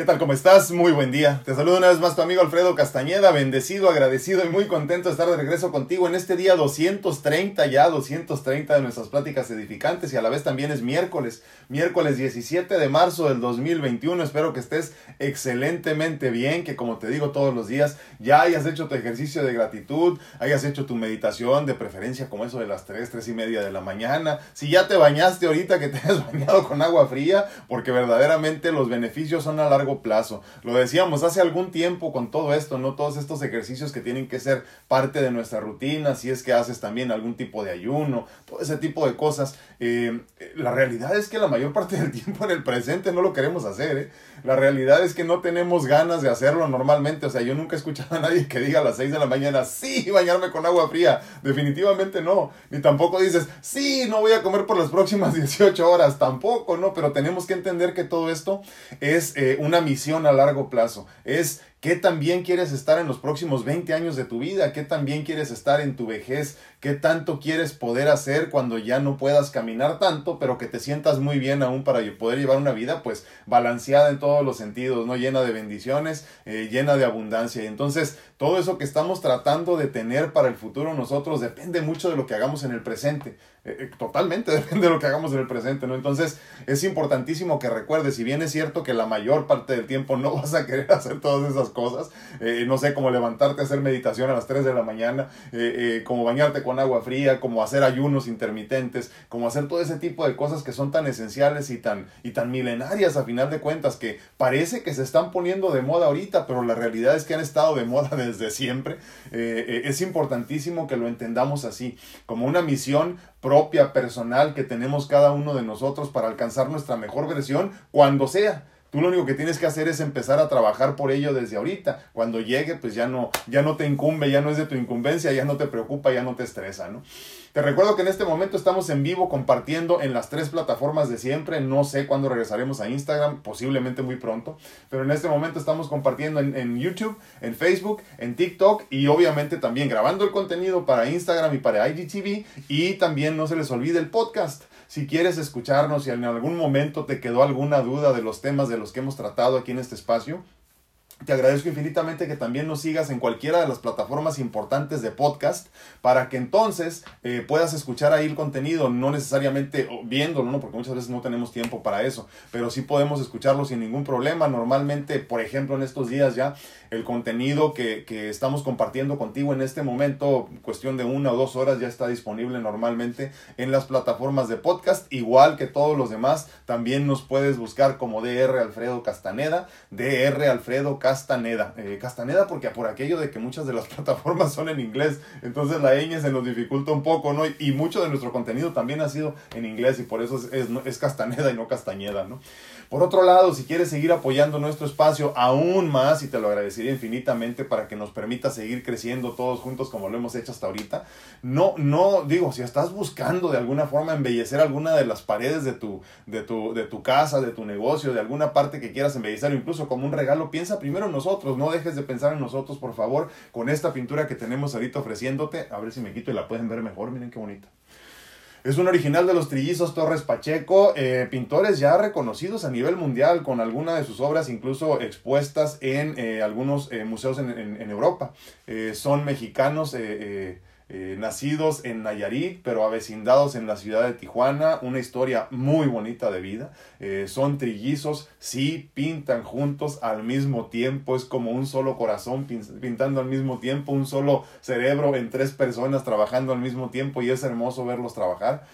¿Qué tal? ¿Cómo estás? Muy buen día. Te saludo una vez más tu amigo Alfredo Castañeda, bendecido, agradecido y muy contento de estar de regreso contigo en este día 230 ya, 230 de nuestras pláticas edificantes y a la vez también es miércoles, miércoles 17 de marzo del 2021. Espero que estés excelentemente bien, que como te digo todos los días, ya hayas hecho tu ejercicio de gratitud, hayas hecho tu meditación, de preferencia como eso de las 3, 3 y media de la mañana. Si ya te bañaste ahorita, que te has bañado con agua fría, porque verdaderamente los beneficios son a largo plazo. Lo decíamos hace algún tiempo con todo esto, ¿no? Todos estos ejercicios que tienen que ser parte de nuestra rutina, si es que haces también algún tipo de ayuno, todo ese tipo de cosas. Eh, la realidad es que la mayor parte del tiempo en el presente no lo queremos hacer, ¿eh? La realidad es que no tenemos ganas de hacerlo normalmente. O sea, yo nunca he escuchado a nadie que diga a las 6 de la mañana, sí, bañarme con agua fría. Definitivamente no. Ni tampoco dices, sí, no voy a comer por las próximas 18 horas. Tampoco, ¿no? Pero tenemos que entender que todo esto es eh, una misión a largo plazo. Es ¿Qué también quieres estar en los próximos 20 años de tu vida? ¿Qué también quieres estar en tu vejez? ¿Qué tanto quieres poder hacer cuando ya no puedas caminar tanto, pero que te sientas muy bien aún para poder llevar una vida pues balanceada en todos los sentidos, ¿no? Llena de bendiciones, eh, llena de abundancia. Y entonces todo eso que estamos tratando de tener para el futuro nosotros depende mucho de lo que hagamos en el presente. Eh, eh, totalmente depende de lo que hagamos en el presente, ¿no? Entonces es importantísimo que recuerdes, si bien es cierto que la mayor parte del tiempo no vas a querer hacer todas esas cosas, eh, no sé, como levantarte a hacer meditación a las 3 de la mañana, como bañarte con agua fría, como hacer ayunos intermitentes, como hacer todo ese tipo de cosas que son tan esenciales y tan, y tan milenarias a final de cuentas, que parece que se están poniendo de moda ahorita, pero la realidad es que han estado de moda desde siempre. es importantísimo que lo entendamos así, como una misión propia, personal que tenemos cada uno de nosotros para alcanzar nuestra mejor versión cuando sea. Tú lo único que tienes que hacer es empezar a trabajar por ello desde ahorita. Cuando llegue, pues ya no, ya no te incumbe, ya no es de tu incumbencia, ya no te preocupa, ya no te estresa, ¿no? Te recuerdo que en este momento estamos en vivo compartiendo en las tres plataformas de siempre. No sé cuándo regresaremos a Instagram, posiblemente muy pronto. Pero en este momento estamos compartiendo en, en YouTube, en Facebook, en TikTok y obviamente también grabando el contenido para Instagram y para IGTV. Y también no se les olvide el podcast. Si quieres escucharnos y en algún momento te quedó alguna duda de los temas de los que hemos tratado aquí en este espacio, te agradezco infinitamente que también nos sigas en cualquiera de las plataformas importantes de podcast para que entonces eh, puedas escuchar ahí el contenido, no necesariamente viéndolo, ¿no? porque muchas veces no tenemos tiempo para eso, pero sí podemos escucharlo sin ningún problema. Normalmente, por ejemplo, en estos días ya, el contenido que, que estamos compartiendo contigo en este momento, cuestión de una o dos horas, ya está disponible normalmente en las plataformas de podcast, igual que todos los demás. También nos puedes buscar como DR Alfredo Castaneda, DR Alfredo Castaneda Castaneda. Eh, Castaneda porque por aquello de que muchas de las plataformas son en inglés, entonces la ñ se nos dificulta un poco, ¿no? Y, mucho de nuestro contenido también ha sido en inglés y por eso es, es, Castaneda y no Castañeda, ¿no? Por otro lado, si quieres seguir apoyando nuestro espacio aún más, y te lo agradecería infinitamente para que nos permita seguir creciendo todos juntos como lo hemos hecho hasta ahorita, no, no, digo, si estás buscando de alguna forma embellecer alguna de las paredes de tu, de tu, de tu casa, de tu negocio, de alguna parte que quieras embellecer, incluso como un regalo, piensa primero en nosotros, no dejes de pensar en nosotros, por favor, con esta pintura que tenemos ahorita ofreciéndote, a ver si me quito y la pueden ver mejor, miren qué bonita. Es un original de los trillizos Torres Pacheco, eh, pintores ya reconocidos a nivel mundial con alguna de sus obras incluso expuestas en eh, algunos eh, museos en, en Europa. son mexicanos eh, nacidos en Nayarit, pero avecindados en la ciudad de Tijuana, una historia muy bonita de vida. Eh, son trillizos, sí, pintan juntos al mismo tiempo, es como un solo corazón pintando al mismo tiempo, un solo cerebro en tres personas trabajando al mismo tiempo y es hermoso verlos trabajar.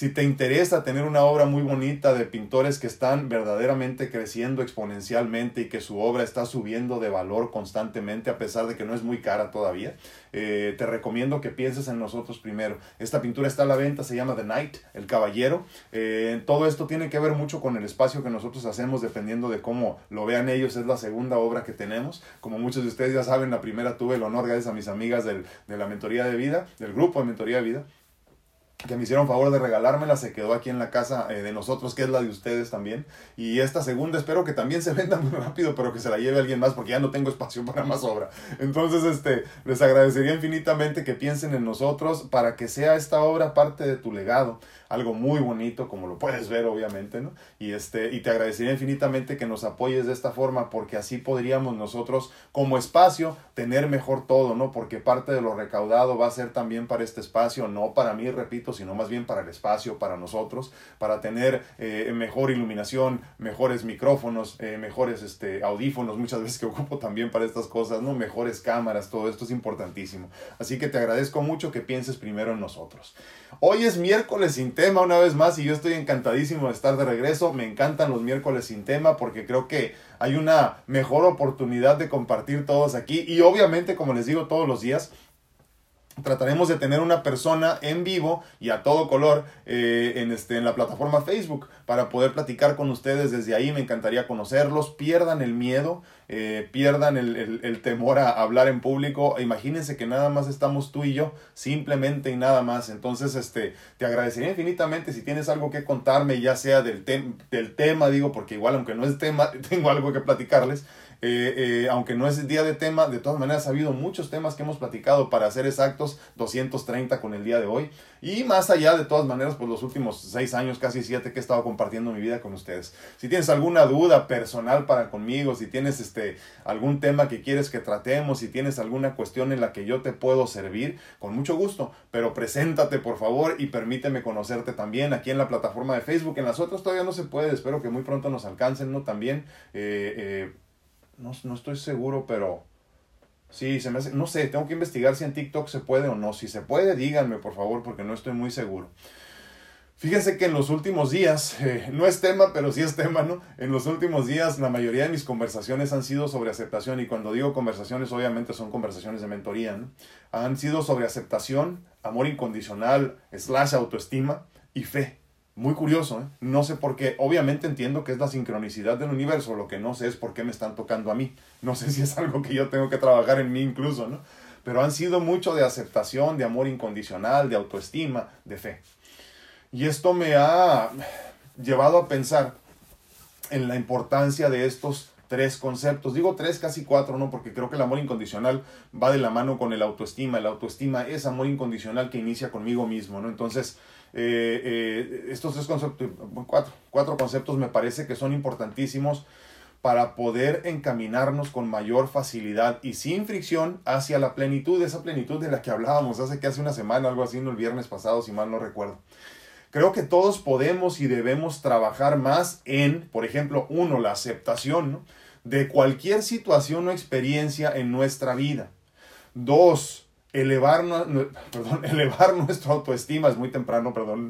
Si te interesa tener una obra muy bonita de pintores que están verdaderamente creciendo exponencialmente y que su obra está subiendo de valor constantemente a pesar de que no es muy cara todavía, eh, te recomiendo que pienses en nosotros primero. Esta pintura está a la venta, se llama The Knight, el caballero. Eh, todo esto tiene que ver mucho con el espacio que nosotros hacemos dependiendo de cómo lo vean ellos. Es la segunda obra que tenemos. Como muchos de ustedes ya saben, la primera tuve el honor gracias a mis amigas del, de la mentoría de vida, del grupo de mentoría de vida que me hicieron favor de regalármela, se quedó aquí en la casa eh, de nosotros, que es la de ustedes también. Y esta segunda espero que también se venda muy rápido, pero que se la lleve alguien más, porque ya no tengo espacio para más obra. Entonces, este, les agradecería infinitamente que piensen en nosotros para que sea esta obra parte de tu legado algo muy bonito, como lo puedes ver obviamente, ¿no? Y, este, y te agradecería infinitamente que nos apoyes de esta forma, porque así podríamos nosotros como espacio tener mejor todo, ¿no? Porque parte de lo recaudado va a ser también para este espacio, no para mí, repito, sino más bien para el espacio, para nosotros, para tener eh, mejor iluminación, mejores micrófonos, eh, mejores este, audífonos, muchas veces que ocupo también para estas cosas, ¿no? Mejores cámaras, todo esto es importantísimo. Así que te agradezco mucho que pienses primero en nosotros. Hoy es miércoles sin tema una vez más y yo estoy encantadísimo de estar de regreso. Me encantan los miércoles sin tema porque creo que hay una mejor oportunidad de compartir todos aquí y obviamente como les digo todos los días trataremos de tener una persona en vivo y a todo color eh, en, este, en la plataforma Facebook para poder platicar con ustedes desde ahí. Me encantaría conocerlos. Pierdan el miedo, eh, pierdan el, el, temor a hablar en público. Imagínense que nada más estamos tú y yo, simplemente y nada más. Entonces, este, te agradecería infinitamente si tienes algo que contarme, ya sea del, del tema, digo, porque igual aunque no es tema, tengo algo que platicarles. Eh, eh, aunque no es día de tema, de todas maneras ha habido muchos temas que hemos platicado para ser exactos, 230 con el día de hoy. Y más allá, de todas maneras, pues los últimos seis años, casi siete, que he estado compartiendo mi vida con ustedes. Si tienes alguna duda personal para conmigo, si tienes este, algún tema que quieres que tratemos, si tienes alguna cuestión en la que yo te puedo servir, con mucho gusto, pero preséntate por favor y permíteme conocerte también aquí en la plataforma de Facebook. En las otras todavía no se puede, espero que muy pronto nos alcancen, ¿no? También. Eh, eh, no, no estoy seguro, pero sí, se me hace, no sé, tengo que investigar si en TikTok se puede o no. Si se puede, díganme por favor, porque no estoy muy seguro. Fíjense que en los últimos días, eh, no es tema, pero sí es tema, ¿no? En los últimos días la mayoría de mis conversaciones han sido sobre aceptación y cuando digo conversaciones obviamente son conversaciones de mentoría, ¿no? Han sido sobre aceptación, amor incondicional, slash autoestima y fe. Muy curioso, ¿eh? No sé por qué. Obviamente entiendo que es la sincronicidad del universo. Lo que no sé es por qué me están tocando a mí. No sé si es algo que yo tengo que trabajar en mí incluso, ¿no? Pero han sido mucho de aceptación, de amor incondicional, de autoestima, de fe. Y esto me ha llevado a pensar en la importancia de estos tres conceptos. Digo tres, casi cuatro, ¿no? Porque creo que el amor incondicional va de la mano con el autoestima. El autoestima es amor incondicional que inicia conmigo mismo, ¿no? Entonces, eh, eh, estos tres conceptos, cuatro, cuatro conceptos me parece que son importantísimos para poder encaminarnos con mayor facilidad y sin fricción hacia la plenitud, esa plenitud de la que hablábamos hace que hace una semana, algo así, no el viernes pasado, si mal no recuerdo. Creo que todos podemos y debemos trabajar más en, por ejemplo, uno, la aceptación de cualquier situación o experiencia en nuestra vida. Dos, elevar, perdón, elevar nuestra autoestima, es muy temprano, perdón,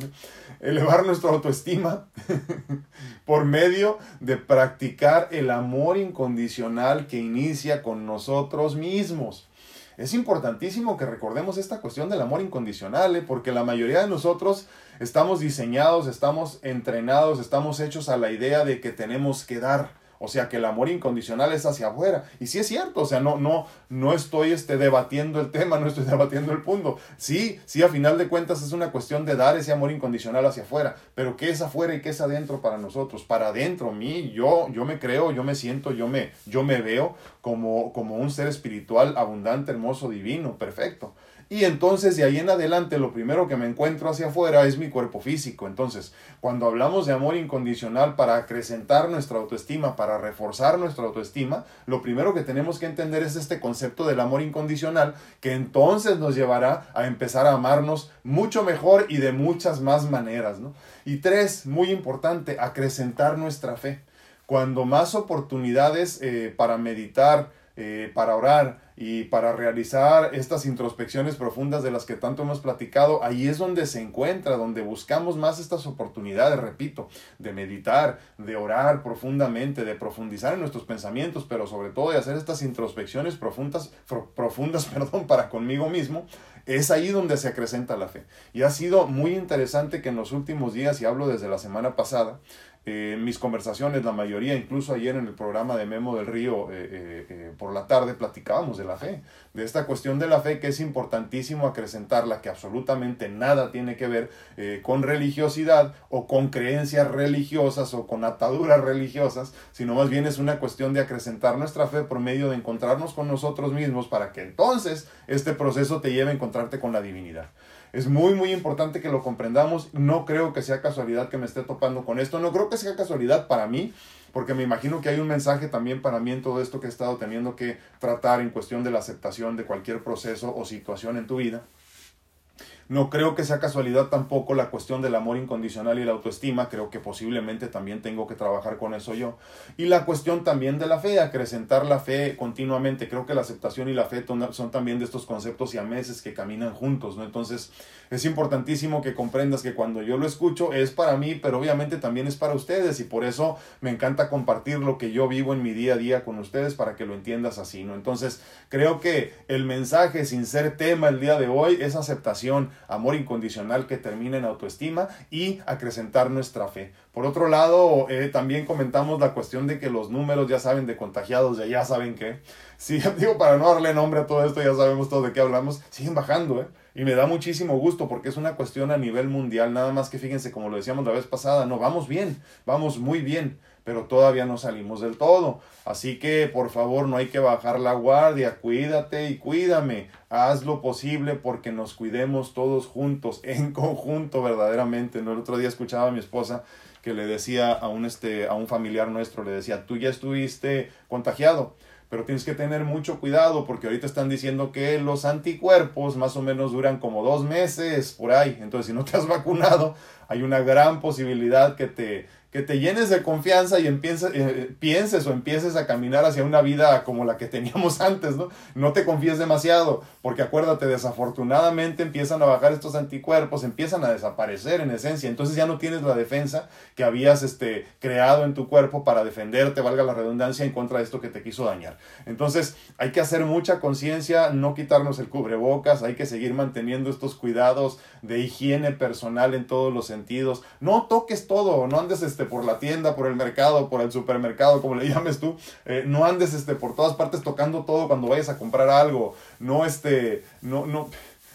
elevar nuestra autoestima por medio de practicar el amor incondicional que inicia con nosotros mismos. Es importantísimo que recordemos esta cuestión del amor incondicional, ¿eh? porque la mayoría de nosotros estamos diseñados, estamos entrenados, estamos hechos a la idea de que tenemos que dar o sea que el amor incondicional es hacia afuera. Y sí es cierto, o sea, no, no, no estoy este, debatiendo el tema, no estoy debatiendo el punto. Sí, sí, a final de cuentas es una cuestión de dar ese amor incondicional hacia afuera. Pero ¿qué es afuera y qué es adentro para nosotros? Para adentro, mí, yo, yo me creo, yo me siento, yo me, yo me veo como, como un ser espiritual abundante, hermoso, divino, perfecto. Y entonces de ahí en adelante lo primero que me encuentro hacia afuera es mi cuerpo físico. Entonces, cuando hablamos de amor incondicional para acrecentar nuestra autoestima, para reforzar nuestra autoestima, lo primero que tenemos que entender es este concepto del amor incondicional que entonces nos llevará a empezar a amarnos mucho mejor y de muchas más maneras. ¿no? Y tres, muy importante, acrecentar nuestra fe. Cuando más oportunidades eh, para meditar, eh, para orar, y para realizar estas introspecciones profundas de las que tanto hemos platicado, ahí es donde se encuentra, donde buscamos más estas oportunidades, repito, de meditar, de orar profundamente, de profundizar en nuestros pensamientos, pero sobre todo de hacer estas introspecciones profundas, profundas perdón, para conmigo mismo. Es ahí donde se acrecenta la fe. Y ha sido muy interesante que en los últimos días, y hablo desde la semana pasada, eh, mis conversaciones, la mayoría, incluso ayer en el programa de Memo del Río eh, eh, eh, por la tarde, platicábamos de la fe, de esta cuestión de la fe que es importantísimo acrecentarla, que absolutamente nada tiene que ver con religiosidad o con creencias religiosas o con ataduras religiosas, sino más bien es una cuestión de acrecentar nuestra fe por medio de encontrarnos con nosotros mismos para que entonces este proceso te lleve a encontrarte con la divinidad. Es muy, muy importante que lo comprendamos. No creo que sea casualidad que me esté topando con esto. No creo que sea casualidad para mí, porque me imagino que hay un mensaje también para mí en todo esto que he estado teniendo que tratar en cuestión de la aceptación de cualquier proceso o situación en tu vida. No creo que sea casualidad tampoco la cuestión del amor incondicional y la autoestima, creo que posiblemente también tengo que trabajar con eso yo. Y la cuestión también de la fe, acrecentar la fe continuamente, creo que la aceptación y la fe son también de estos conceptos y a meses que caminan juntos, ¿no? Entonces, es importantísimo que comprendas que cuando yo lo escucho es para mí, pero obviamente también es para ustedes y por eso me encanta compartir lo que yo vivo en mi día a día con ustedes para que lo entiendas así, ¿no? Entonces, creo que el mensaje sin ser tema el día de hoy es aceptación, amor incondicional que termina en autoestima y acrecentar nuestra fe. Por otro lado, eh, también comentamos la cuestión de que los números ya saben de contagiados, ya ya saben que, sí, digo, para no darle nombre a todo esto, ya sabemos todo de qué hablamos, siguen bajando, ¿eh? Y me da muchísimo gusto porque es una cuestión a nivel mundial, nada más que fíjense, como lo decíamos la vez pasada, no, vamos bien, vamos muy bien, pero todavía no salimos del todo. Así que por favor no hay que bajar la guardia, cuídate y cuídame, haz lo posible porque nos cuidemos todos juntos, en conjunto verdaderamente. El otro día escuchaba a mi esposa que le decía a un, este, a un familiar nuestro, le decía, tú ya estuviste contagiado pero tienes que tener mucho cuidado porque ahorita están diciendo que los anticuerpos más o menos duran como dos meses por ahí. Entonces, si no te has vacunado, hay una gran posibilidad que te que te llenes de confianza y empieces, eh, pienses o empieces a caminar hacia una vida como la que teníamos antes, ¿no? No te confíes demasiado, porque acuérdate, desafortunadamente empiezan a bajar estos anticuerpos, empiezan a desaparecer en esencia, entonces ya no tienes la defensa que habías este, creado en tu cuerpo para defenderte, valga la redundancia, en contra de esto que te quiso dañar. Entonces hay que hacer mucha conciencia, no quitarnos el cubrebocas, hay que seguir manteniendo estos cuidados de higiene personal en todos los sentidos, no toques todo, no andes este, por la tienda, por el mercado, por el supermercado, como le llames tú, eh, no andes este, por todas partes tocando todo cuando vayas a comprar algo, no este, no, no,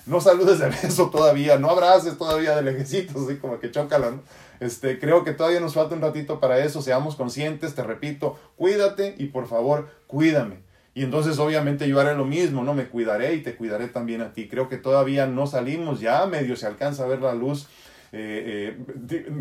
no saludes de beso todavía, no abraces todavía de lejecitos, así como que chócala, Este, creo que todavía nos falta un ratito para eso, seamos conscientes, te repito, cuídate y por favor, cuídame. Y entonces obviamente yo haré lo mismo, ¿no? Me cuidaré y te cuidaré también a ti. Creo que todavía no salimos, ya medio se alcanza a ver la luz eh,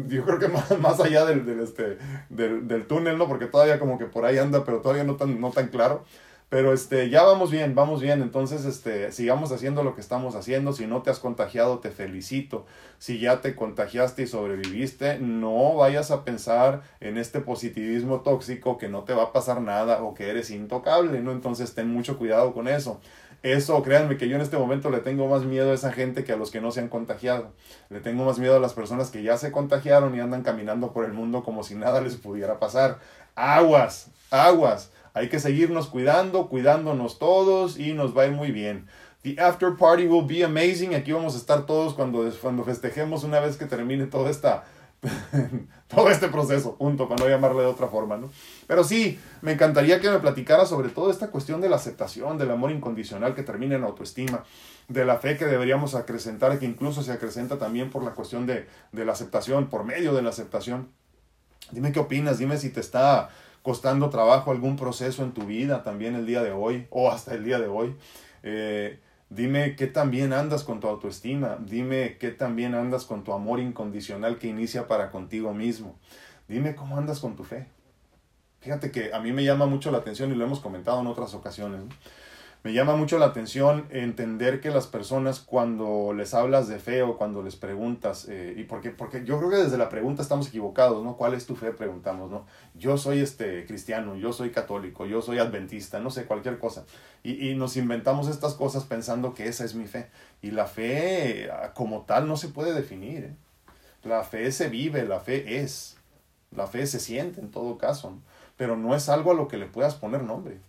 yo creo que más, más allá del, del, este, del, del, túnel, ¿no? Porque todavía como que por ahí anda, pero todavía no tan, no tan claro. Pero este, ya vamos bien, vamos bien. Entonces, este, sigamos haciendo lo que estamos haciendo. Si no te has contagiado, te felicito. Si ya te contagiaste y sobreviviste, no vayas a pensar en este positivismo tóxico que no te va a pasar nada o que eres intocable, ¿no? Entonces, ten mucho cuidado con eso. Eso, créanme que yo en este momento le tengo más miedo a esa gente que a los que no se han contagiado. Le tengo más miedo a las personas que ya se contagiaron y andan caminando por el mundo como si nada les pudiera pasar. Aguas, aguas. Hay que seguirnos cuidando, cuidándonos todos y nos va a ir muy bien. The after party will be amazing. Aquí vamos a estar todos cuando, cuando festejemos una vez que termine toda esta todo este proceso, punto, para no llamarle de otra forma, ¿no? Pero sí, me encantaría que me platicara sobre toda esta cuestión de la aceptación, del amor incondicional que termina en autoestima, de la fe que deberíamos acrecentar, que incluso se acrecenta también por la cuestión de, de la aceptación, por medio de la aceptación. Dime qué opinas, dime si te está costando trabajo algún proceso en tu vida también el día de hoy o hasta el día de hoy. Eh, Dime qué también andas con tu autoestima. Dime qué también andas con tu amor incondicional que inicia para contigo mismo. Dime cómo andas con tu fe. Fíjate que a mí me llama mucho la atención y lo hemos comentado en otras ocasiones. Me llama mucho la atención entender que las personas cuando les hablas de fe o cuando les preguntas, eh, y porque, porque yo creo que desde la pregunta estamos equivocados, ¿no? ¿Cuál es tu fe? Preguntamos, ¿no? Yo soy este cristiano, yo soy católico, yo soy adventista, no sé, cualquier cosa. Y, y nos inventamos estas cosas pensando que esa es mi fe. Y la fe como tal no se puede definir. ¿eh? La fe se vive, la fe es. La fe se siente en todo caso, pero no es algo a lo que le puedas poner nombre.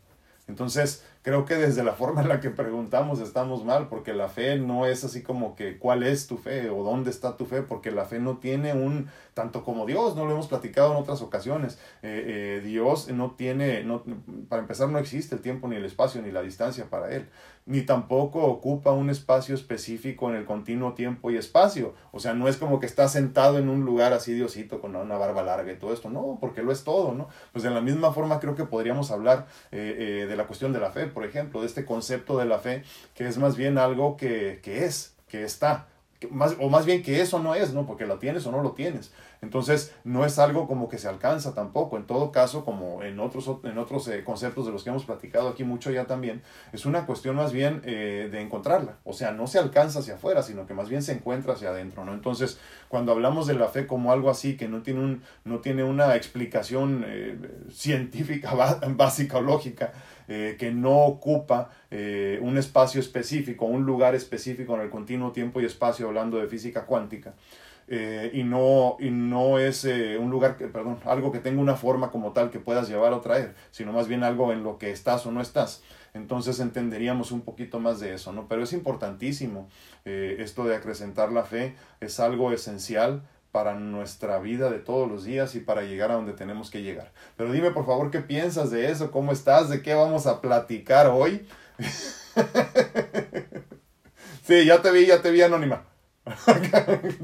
Entonces, creo que desde la forma en la que preguntamos estamos mal, porque la fe no es así como que cuál es tu fe o dónde está tu fe, porque la fe no tiene un, tanto como Dios, no lo hemos platicado en otras ocasiones, eh, eh, Dios no tiene, no, para empezar no existe el tiempo ni el espacio ni la distancia para Él ni tampoco ocupa un espacio específico en el continuo tiempo y espacio. O sea, no es como que está sentado en un lugar así diosito con una barba larga y todo esto. No, porque lo es todo, ¿no? Pues de la misma forma creo que podríamos hablar eh, eh, de la cuestión de la fe, por ejemplo, de este concepto de la fe, que es más bien algo que, que es, que está. Más, o más bien que eso no es, ¿no? Porque lo tienes o no lo tienes. Entonces, no es algo como que se alcanza tampoco. En todo caso, como en otros, en otros eh, conceptos de los que hemos platicado aquí mucho ya también, es una cuestión más bien eh, de encontrarla. O sea, no se alcanza hacia afuera, sino que más bien se encuentra hacia adentro, ¿no? Entonces, cuando hablamos de la fe como algo así, que no tiene, un, no tiene una explicación eh, científica básica o lógica, que no ocupa un espacio específico, un lugar específico en el continuo tiempo y espacio, hablando de física cuántica, eh, y, no, y no es eh, un lugar, que, perdón, algo que tenga una forma como tal que puedas llevar o traer, sino más bien algo en lo que estás o no estás. Entonces entenderíamos un poquito más de eso, ¿no? Pero es importantísimo eh, esto de acrecentar la fe, es algo esencial para nuestra vida de todos los días y para llegar a donde tenemos que llegar. Pero dime por favor qué piensas de eso, cómo estás, de qué vamos a platicar hoy. sí, ya te vi, ya te vi anónima.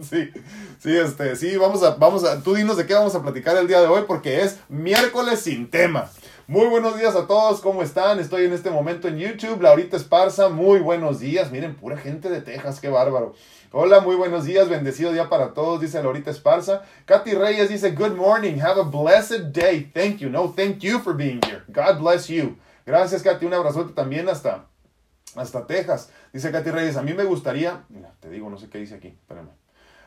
sí, sí, este, sí, vamos a, vamos a, tú dinos de qué vamos a platicar el día de hoy porque es miércoles sin tema. Muy buenos días a todos, ¿cómo están? Estoy en este momento en YouTube, Laurita Esparza, muy buenos días, miren, pura gente de Texas, qué bárbaro. Hola, muy buenos días, bendecido día para todos, dice Laurita Esparza. Katy Reyes dice, good morning, have a blessed day, thank you, no, thank you for being here, God bless you. Gracias, Katy, un abrazote también hasta, hasta Texas. Dice Katy Reyes, a mí me gustaría, mira, te digo, no sé qué dice aquí, espérame.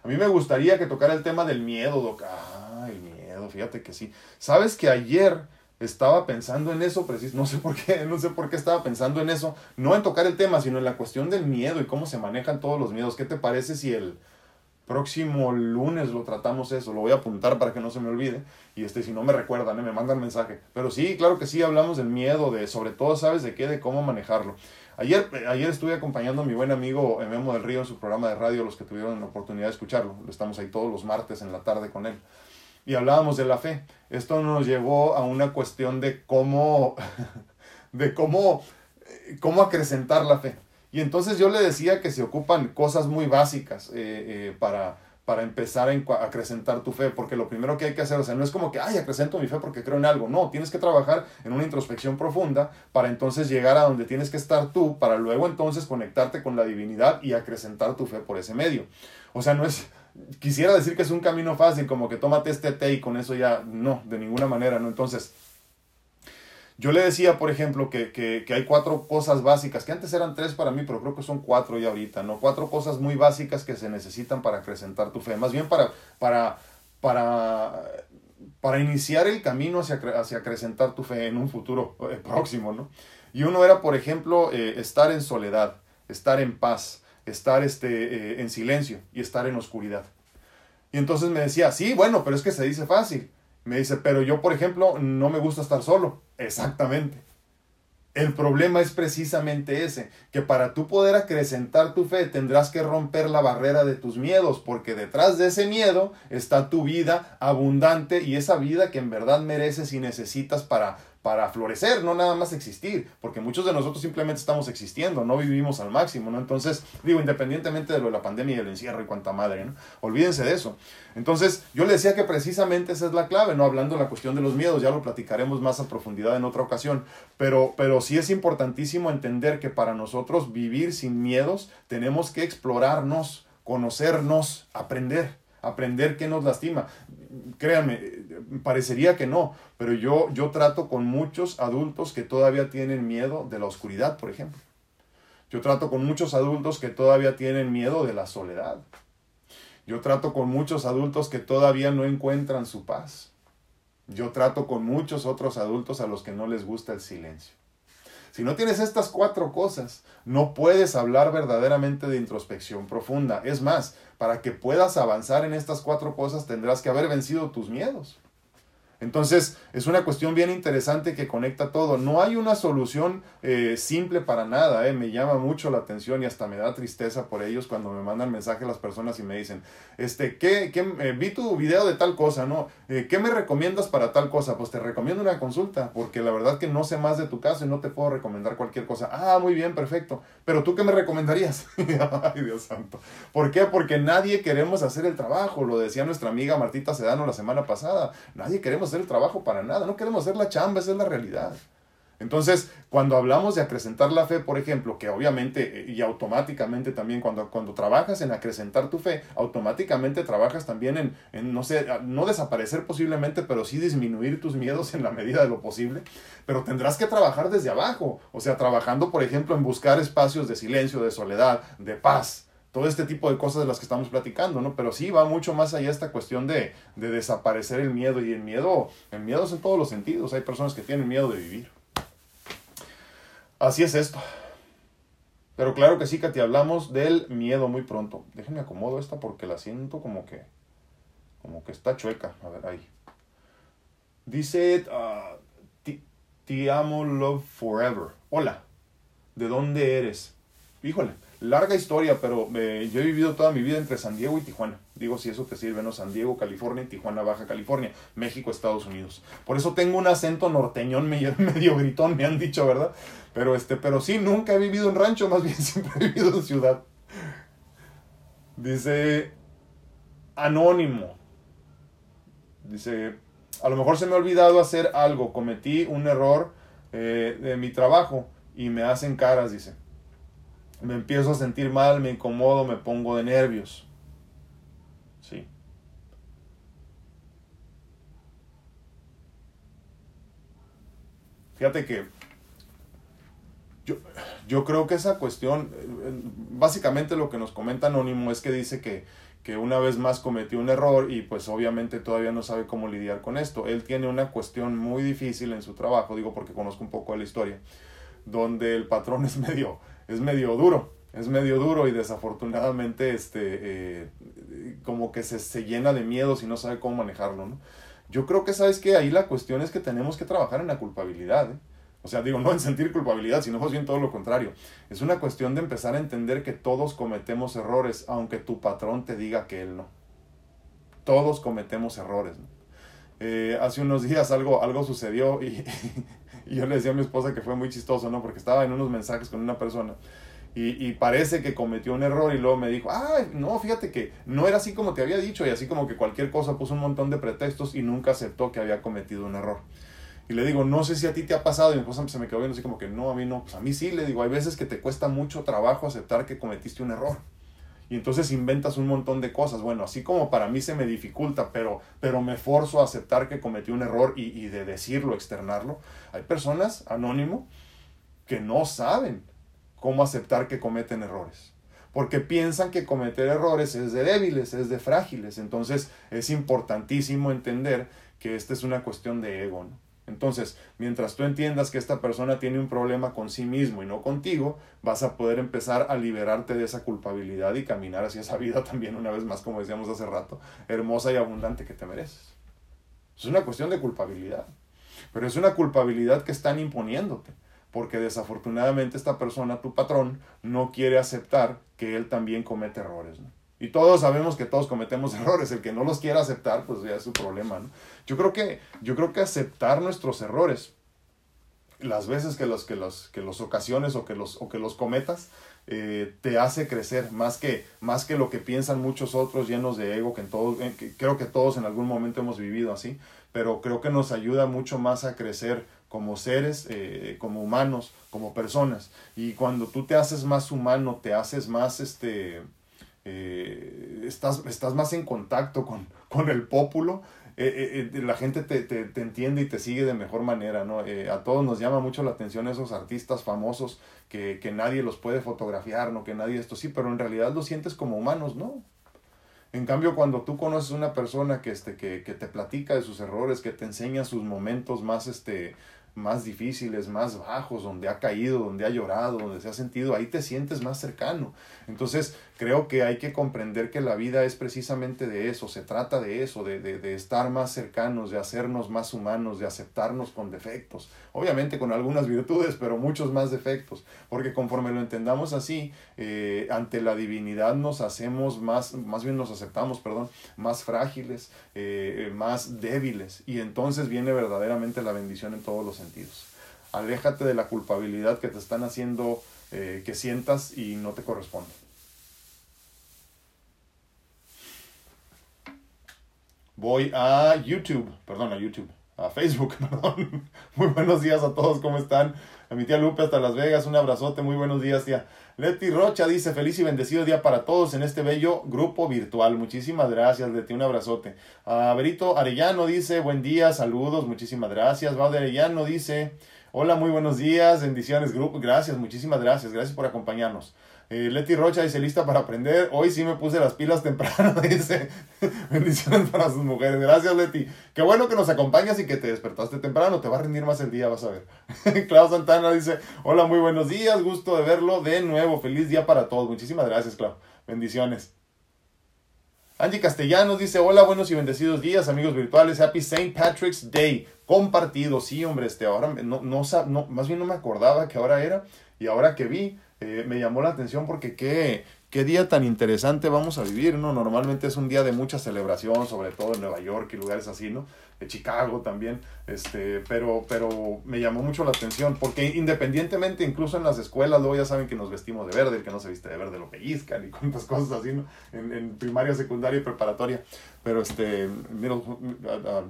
A mí me gustaría que tocara el tema del miedo, Doc. Ah, el miedo, fíjate que sí. ¿Sabes que ayer estaba pensando en eso, preciso, no sé por qué, no sé por qué estaba pensando en eso, no en tocar el tema, sino en la cuestión del miedo y cómo se manejan todos los miedos. ¿Qué te parece si el próximo lunes lo tratamos eso? Lo voy a apuntar para que no se me olvide. Y este, si no me recuerdan, ¿eh? me mandan mensaje. Pero sí, claro que sí, hablamos del miedo, de sobre todo, ¿sabes de qué? De cómo manejarlo. Ayer, ayer estuve acompañando a mi buen amigo Memo del Río en su programa de radio, los que tuvieron la oportunidad de escucharlo. Estamos ahí todos los martes en la tarde con él. Y hablábamos de la fe. Esto nos llevó a una cuestión de cómo, de cómo, cómo acrecentar la fe. Y entonces yo le decía que se ocupan cosas muy básicas eh, eh, para, para empezar a acrecentar tu fe, porque lo primero que hay que hacer, o sea, no es como que, ay, acrecento mi fe porque creo en algo, no, tienes que trabajar en una introspección profunda para entonces llegar a donde tienes que estar tú, para luego entonces conectarte con la divinidad y acrecentar tu fe por ese medio. O sea, no es, quisiera decir que es un camino fácil, como que tómate este té y con eso ya, no, de ninguna manera, ¿no? Entonces, yo le decía, por ejemplo, que, que, que, hay cuatro cosas básicas, que antes eran tres para mí, pero creo que son cuatro ya ahorita, ¿no? Cuatro cosas muy básicas que se necesitan para acrecentar tu fe, más bien para, para, para, para iniciar el camino hacia, hacia acrecentar tu fe en un futuro eh, próximo, ¿no? Y uno era, por ejemplo, eh, estar en soledad, estar en paz, estar este, eh, en silencio y estar en oscuridad. Y entonces me decía, sí, bueno, pero es que se dice fácil. Me dice, pero yo, por ejemplo, no me gusta estar solo. Exactamente. El problema es precisamente ese, que para tú poder acrecentar tu fe tendrás que romper la barrera de tus miedos, porque detrás de ese miedo está tu vida abundante y esa vida que en verdad mereces y necesitas para para florecer, no nada más existir, porque muchos de nosotros simplemente estamos existiendo, no vivimos al máximo, ¿no? Entonces, digo, independientemente de lo de la pandemia y el encierro y cuanta madre, ¿no? Olvídense de eso. Entonces, yo le decía que precisamente esa es la clave, ¿no? Hablando de la cuestión de los miedos, ya lo platicaremos más a profundidad en otra ocasión, pero, pero sí es importantísimo entender que para nosotros vivir sin miedos tenemos que explorarnos, conocernos, aprender aprender qué nos lastima. Créanme, parecería que no, pero yo, yo trato con muchos adultos que todavía tienen miedo de la oscuridad, por ejemplo. Yo trato con muchos adultos que todavía tienen miedo de la soledad. Yo trato con muchos adultos que todavía no encuentran su paz. Yo trato con muchos otros adultos a los que no les gusta el silencio. Si no tienes estas cuatro cosas, no puedes hablar verdaderamente de introspección profunda. Es más, para que puedas avanzar en estas cuatro cosas tendrás que haber vencido tus miedos. Entonces, es una cuestión bien interesante que conecta todo. No hay una solución eh, simple para nada. Eh. Me llama mucho la atención y hasta me da tristeza por ellos cuando me mandan mensaje las personas y me dicen, este, ¿qué, qué eh, vi tu video de tal cosa, ¿no? Eh, ¿Qué me recomiendas para tal cosa? Pues te recomiendo una consulta, porque la verdad que no sé más de tu caso y no te puedo recomendar cualquier cosa. Ah, muy bien, perfecto. Pero tú qué me recomendarías? Ay, Dios santo. ¿Por qué? Porque nadie queremos hacer el trabajo. Lo decía nuestra amiga Martita Sedano la semana pasada. Nadie queremos el trabajo para nada, no queremos hacer la chamba, esa es la realidad. Entonces, cuando hablamos de acrecentar la fe, por ejemplo, que obviamente eh, y automáticamente también cuando, cuando trabajas en acrecentar tu fe, automáticamente trabajas también en, en, no sé, no desaparecer posiblemente, pero sí disminuir tus miedos en la medida de lo posible. Pero tendrás que trabajar desde abajo, o sea, trabajando, por ejemplo, en buscar espacios de silencio, de soledad, de paz, todo este tipo de cosas de las que estamos platicando, ¿no? Pero sí va mucho más allá esta cuestión de, de desaparecer el miedo y el miedo, el miedo es en todos los sentidos, hay personas que tienen miedo de vivir. Así es esto. Pero claro que sí, te hablamos del miedo muy pronto. Déjenme acomodo esta porque la siento como que, como que está chueca. A ver, ahí. Dice, uh, te amo, love forever. Hola, ¿de dónde eres? Híjole, Larga historia, pero eh, yo he vivido toda mi vida entre San Diego y Tijuana. Digo, si eso te sirve, ¿no? San Diego, California, Tijuana, Baja California, México, Estados Unidos. Por eso tengo un acento norteñón medio, gritón, me han dicho, ¿verdad? Pero, este, pero sí, nunca he vivido en rancho, más bien siempre he vivido en ciudad. Dice, anónimo. Dice, a lo mejor se me ha olvidado hacer algo, cometí un error eh, de mi trabajo y me hacen caras, dice me empiezo a sentir mal, me incomodo, me pongo de nervios. Sí. Fíjate que yo, yo creo que esa cuestión, básicamente lo que nos comenta Anónimo es que dice que, que una vez más cometió un error y pues obviamente todavía no sabe cómo lidiar con esto. Él tiene una cuestión muy difícil en su trabajo, digo porque conozco un poco de la historia, donde el patrón es medio, es medio duro, es medio duro y desafortunadamente este, eh, como que se, se, llena de miedos y no sabe cómo manejarlo, ¿no? Yo creo que, ¿sabes que Ahí la cuestión es que tenemos que trabajar en la culpabilidad, ¿eh? O sea, digo, no en sentir culpabilidad, sino más bien todo lo contrario. Es una cuestión de empezar a entender que todos cometemos errores, aunque tu patrón te diga que él no. Todos cometemos errores. Eh, hace unos días algo, algo sucedió y, y yo le decía a mi esposa que fue muy chistoso, ¿no? Porque estaba en unos mensajes con una persona y, parece que cometió un error y luego me dijo, ah, no, fíjate que no era así como te había dicho y así como que cualquier cosa puso un montón de pretextos y nunca aceptó que había cometido un error. Y le digo, no sé si a ti te ha pasado y mi esposa se me quedó viendo así como que no, a mí no, pues a mí sí, le digo, hay veces que te cuesta mucho trabajo aceptar que cometiste un error. Y entonces inventas un montón de cosas. Bueno, así como para mí se me dificulta, pero, pero me forzo a aceptar que cometí un error y, de decirlo, externarlo. Hay personas, anónimo, que no saben cómo aceptar que cometen errores. Porque piensan que cometer errores es de débiles, es de frágiles. Entonces es importantísimo entender que esta es una cuestión de ego. Entonces, mientras tú entiendas que esta persona tiene un problema con sí mismo y no contigo, vas a poder empezar a liberarte de esa culpabilidad y caminar hacia esa vida también, una vez más, como decíamos hace rato, hermosa y abundante que te mereces. Es una cuestión de culpabilidad, pero es una culpabilidad que están imponiéndote porque desafortunadamente esta persona, tu patrón, no quiere aceptar que él también comete errores. ¿no? Y todos sabemos que todos cometemos errores. El que no los quiera aceptar, pues ya es su problema. ¿no? Yo, creo que, yo creo que aceptar nuestros errores, las veces que los, que los, que los ocasiones o que los, o que los cometas, eh, te hace crecer más que, más que lo que piensan muchos otros llenos de ego, que, en todos, que creo que todos en algún momento hemos vivido así, pero creo que nos ayuda mucho más a crecer como seres, eh, como humanos, como personas. Y cuando tú te haces más humano, te haces más, este, eh, estás, estás más en contacto con, con el pópulo, eh, la gente te, te, te, entiende y te sigue de mejor manera, ¿no? a todos nos llama mucho la atención esos artistas famosos que, que nadie los puede fotografiar, ¿no? Que nadie esto sí, pero en realidad lo sientes como humanos, ¿no? En cambio, cuando tú conoces una persona que, este, que, que, te platica de sus errores, que te enseña sus momentos más, este, más difíciles, más bajos, donde ha caído, donde ha llorado, donde se ha sentido, ahí te sientes más cercano. Entonces, creo que hay que comprender que la vida es precisamente de eso, se trata de eso, de, de, de, estar más cercanos, de hacernos más humanos, de aceptarnos con defectos, obviamente con algunas virtudes, pero muchos más defectos, porque conforme lo entendamos así, eh, ante la divinidad nos hacemos más, más bien nos aceptamos, perdón, más frágiles, eh, más débiles, y entonces viene verdaderamente la bendición en todos los sentidos. Aléjate de la culpabilidad que te están haciendo eh, que sientas y no te corresponde. Voy a YouTube, perdón, a YouTube, a Facebook, perdón. Muy buenos días a todos, ¿cómo están? A mi tía Lupe hasta Las Vegas, un abrazote, muy buenos días, tía. Leti Rocha dice, feliz y bendecido día para todos en este bello grupo virtual. Muchísimas gracias, Leti, un abrazote. A Berito Arellano dice, buen día, saludos, muchísimas gracias. Baude Arellano dice, hola, muy buenos días, bendiciones, grupo, gracias, muchísimas gracias, gracias por acompañarnos. Eh, Leti Rocha dice, lista para aprender. Hoy sí me puse las pilas temprano, dice. Bendiciones para sus mujeres. Gracias, Leti. Qué bueno que nos acompañas y que te despertaste temprano. Te va a rendir más el día, vas a ver. Clau Santana dice, hola, muy buenos días. Gusto de verlo de nuevo. Feliz día para todos. Muchísimas gracias, Clau. Bendiciones. Angie Castellanos dice, hola, buenos y bendecidos días, amigos virtuales. Happy St. Patrick's Day. Compartido, sí, hombre, este, ahora no, no, no, más bien no me acordaba que ahora era. Y ahora que vi, eh, me llamó la atención porque qué, qué día tan interesante vamos a vivir, ¿no? Normalmente es un día de mucha celebración, sobre todo en Nueva York y lugares así, ¿no? Chicago también, este, pero, pero me llamó mucho la atención porque independientemente, incluso en las escuelas, luego ya saben que nos vestimos de verde, el que no se viste de verde lo pellizcan y cuantas cosas así, en primaria, secundaria y preparatoria, pero este, middle, uh, uh,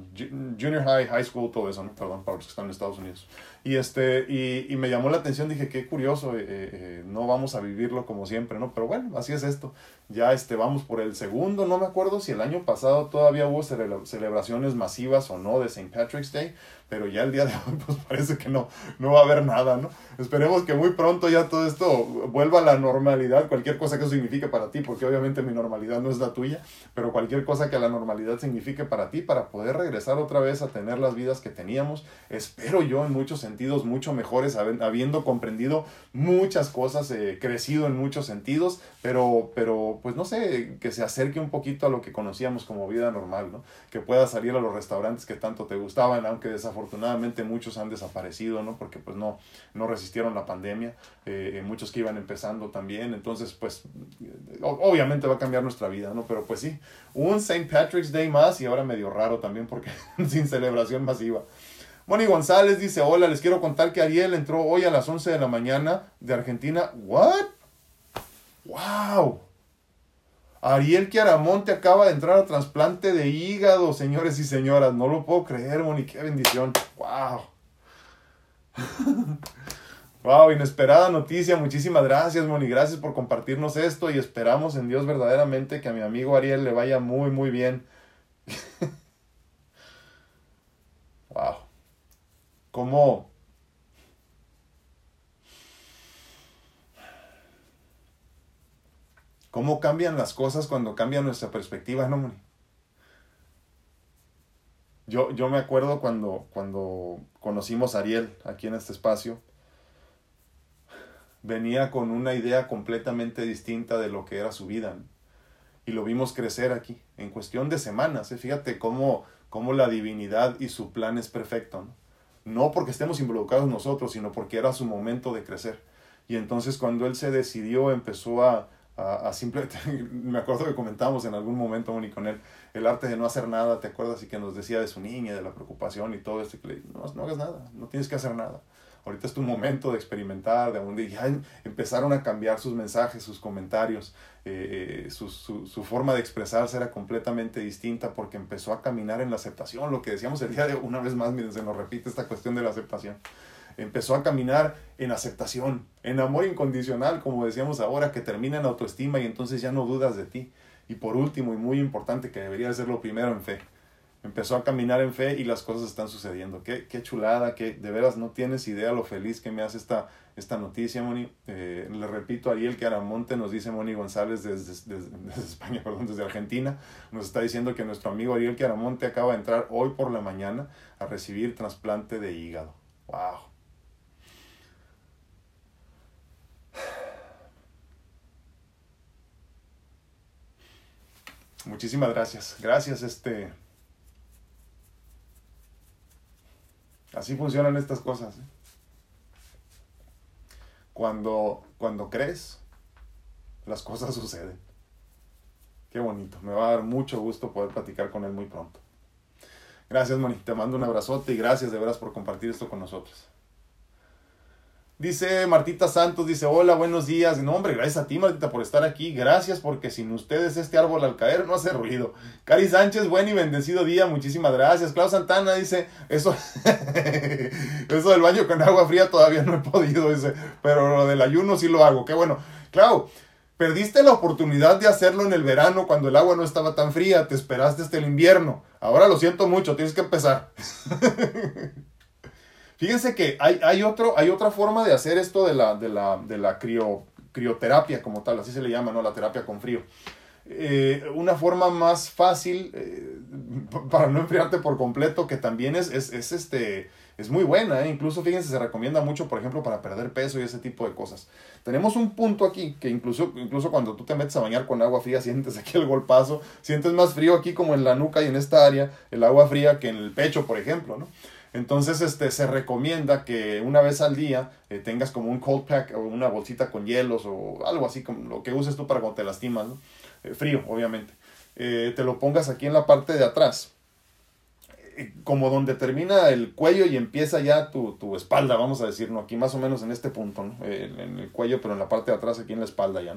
junior high, high school, todo eso, ¿no? Perdón, para los que están en Estados Unidos. Y, este, y, y me llamó la atención, dije, qué curioso, eh, eh, no vamos a vivirlo como siempre, ¿no? Pero bueno, así es esto. Ya este, vamos por el segundo, no me acuerdo si el año pasado todavía hubo celebraciones masivas o no de St. Patrick's Day, pero ya el día de hoy pues parece que no, no va a haber nada, ¿no? Esperemos que muy pronto ya todo esto vuelva a la normalidad, cualquier cosa que eso signifique para ti, porque obviamente mi normalidad no es la tuya, pero cualquier cosa que la normalidad signifique para ti, para poder regresar otra vez a tener las vidas que teníamos, espero yo en muchos sentidos mucho mejores, habiendo comprendido muchas cosas, eh, crecido en muchos sentidos, pero, pero pues no sé, que se acerque un poquito a lo que conocíamos como vida normal, ¿no? Que pueda salir a los restaurantes que tanto te gustaban, aunque desafortunadamente muchos han desaparecido, ¿no? Porque pues no, no resistieron la pandemia, eh, muchos que iban empezando también, entonces pues obviamente va a cambiar nuestra vida, ¿no? Pero pues sí, un St. Patrick's Day más y ahora medio raro también porque sin celebración masiva. Moni González dice, hola, les quiero contar que Ariel entró hoy a las 11 de la mañana de Argentina. ¿What? ¡Wow! Ariel Chiaramonte acaba de entrar a trasplante de hígado, señores y señoras. No lo puedo creer, Moni, qué bendición. ¡Wow! Wow, inesperada noticia. Muchísimas gracias, Moni. Gracias por compartirnos esto y esperamos en Dios verdaderamente que a mi amigo Ariel le vaya muy, muy bien. wow. ¿Cómo? ¿Cómo cambian las cosas cuando cambia nuestra perspectiva, no? Yo, yo me acuerdo cuando, cuando conocimos a Ariel aquí en este espacio venía con una idea completamente distinta de lo que era su vida. Y lo vimos crecer aquí, en cuestión de semanas. ¿eh? Fíjate cómo, cómo, la divinidad y su plan es perfecto. no porque estemos involucrados nosotros, sino porque era su momento de crecer. Y entonces cuando él se decidió, empezó a, a, simplemente, me acuerdo que comentábamos en algún momento, Moni, con él, el arte de no hacer nada, ¿te acuerdas? Y que nos decía de su niña, de la preocupación y todo esto, que le, no, no hagas nada, no tienes que hacer nada ahorita es tu momento de experimentar, de donde ya empezaron a cambiar sus mensajes, sus comentarios, eh, eh, su, su, su, forma de expresarse era completamente distinta porque empezó a caminar en la aceptación, lo que decíamos el día de una vez más, miren, se nos repite esta cuestión de la aceptación. Empezó a caminar en aceptación, en amor incondicional, como decíamos ahora, que termina en autoestima y entonces ya no dudas de ti. Y por último, y muy importante, que debería ser lo primero en fe empezó a caminar en fe y las cosas están sucediendo. Qué, qué chulada, que de veras no tienes idea lo feliz que me hace esta, esta noticia, Moni. Eh, le repito, Ariel Aramonte nos dice Moni González desde, desde, España, perdón, desde Argentina, nos está diciendo que nuestro amigo Ariel Aramonte acaba de entrar hoy por la mañana a recibir trasplante de hígado. ¡Wow! Muchísimas gracias. Gracias, este. Así funcionan estas cosas. ¿eh? Cuando, cuando crees, las cosas suceden. Qué bonito. Me va a dar mucho gusto poder platicar con él muy pronto. Gracias, Moni. Te mando un abrazote y gracias de veras por compartir esto con nosotros. Dice Martita Santos, dice, hola, buenos días. No, hombre, gracias a ti, Martita, por estar aquí. Gracias porque sin ustedes este árbol al caer no hace ruido. Cari Sánchez, buen y bendecido día, muchísimas gracias. Clau Santana dice, eso, eso del baño con agua fría todavía no he podido, dice, pero lo del ayuno sí lo hago. Qué bueno. Clau, perdiste la oportunidad de hacerlo en el verano cuando el agua no estaba tan fría, te esperaste hasta el invierno. Ahora lo siento mucho, tienes que empezar. Fíjense que hay, hay, otro, hay otra forma de hacer esto de la, de la, de la crioterapia como tal, así se le llama, ¿no? La terapia con frío. Eh, una forma más fácil eh, para no enfriarte por completo, que también es, es, es este, es muy buena, ¿eh? incluso fíjense, se recomienda mucho, por ejemplo, para perder peso y ese tipo de cosas. Tenemos un punto aquí que incluso, incluso cuando tú te metes a bañar con agua fría, sientes aquí el golpazo, sientes más frío aquí como en la nuca y en esta área, el agua fría que en el pecho, por ejemplo, ¿no? Entonces, este, se recomienda que una vez al día eh, tengas como un cold pack o una bolsita con hielos o algo así como lo que uses tú para cuando te lastimas, ¿no? Eh, frío, obviamente. Eh, te lo pongas aquí en la parte de atrás, como donde termina el cuello y empieza ya tu, tu, espalda, vamos a decir, ¿no? Aquí más o menos en este punto, ¿no? en el cuello, pero en la parte de atrás, aquí en la espalda ya.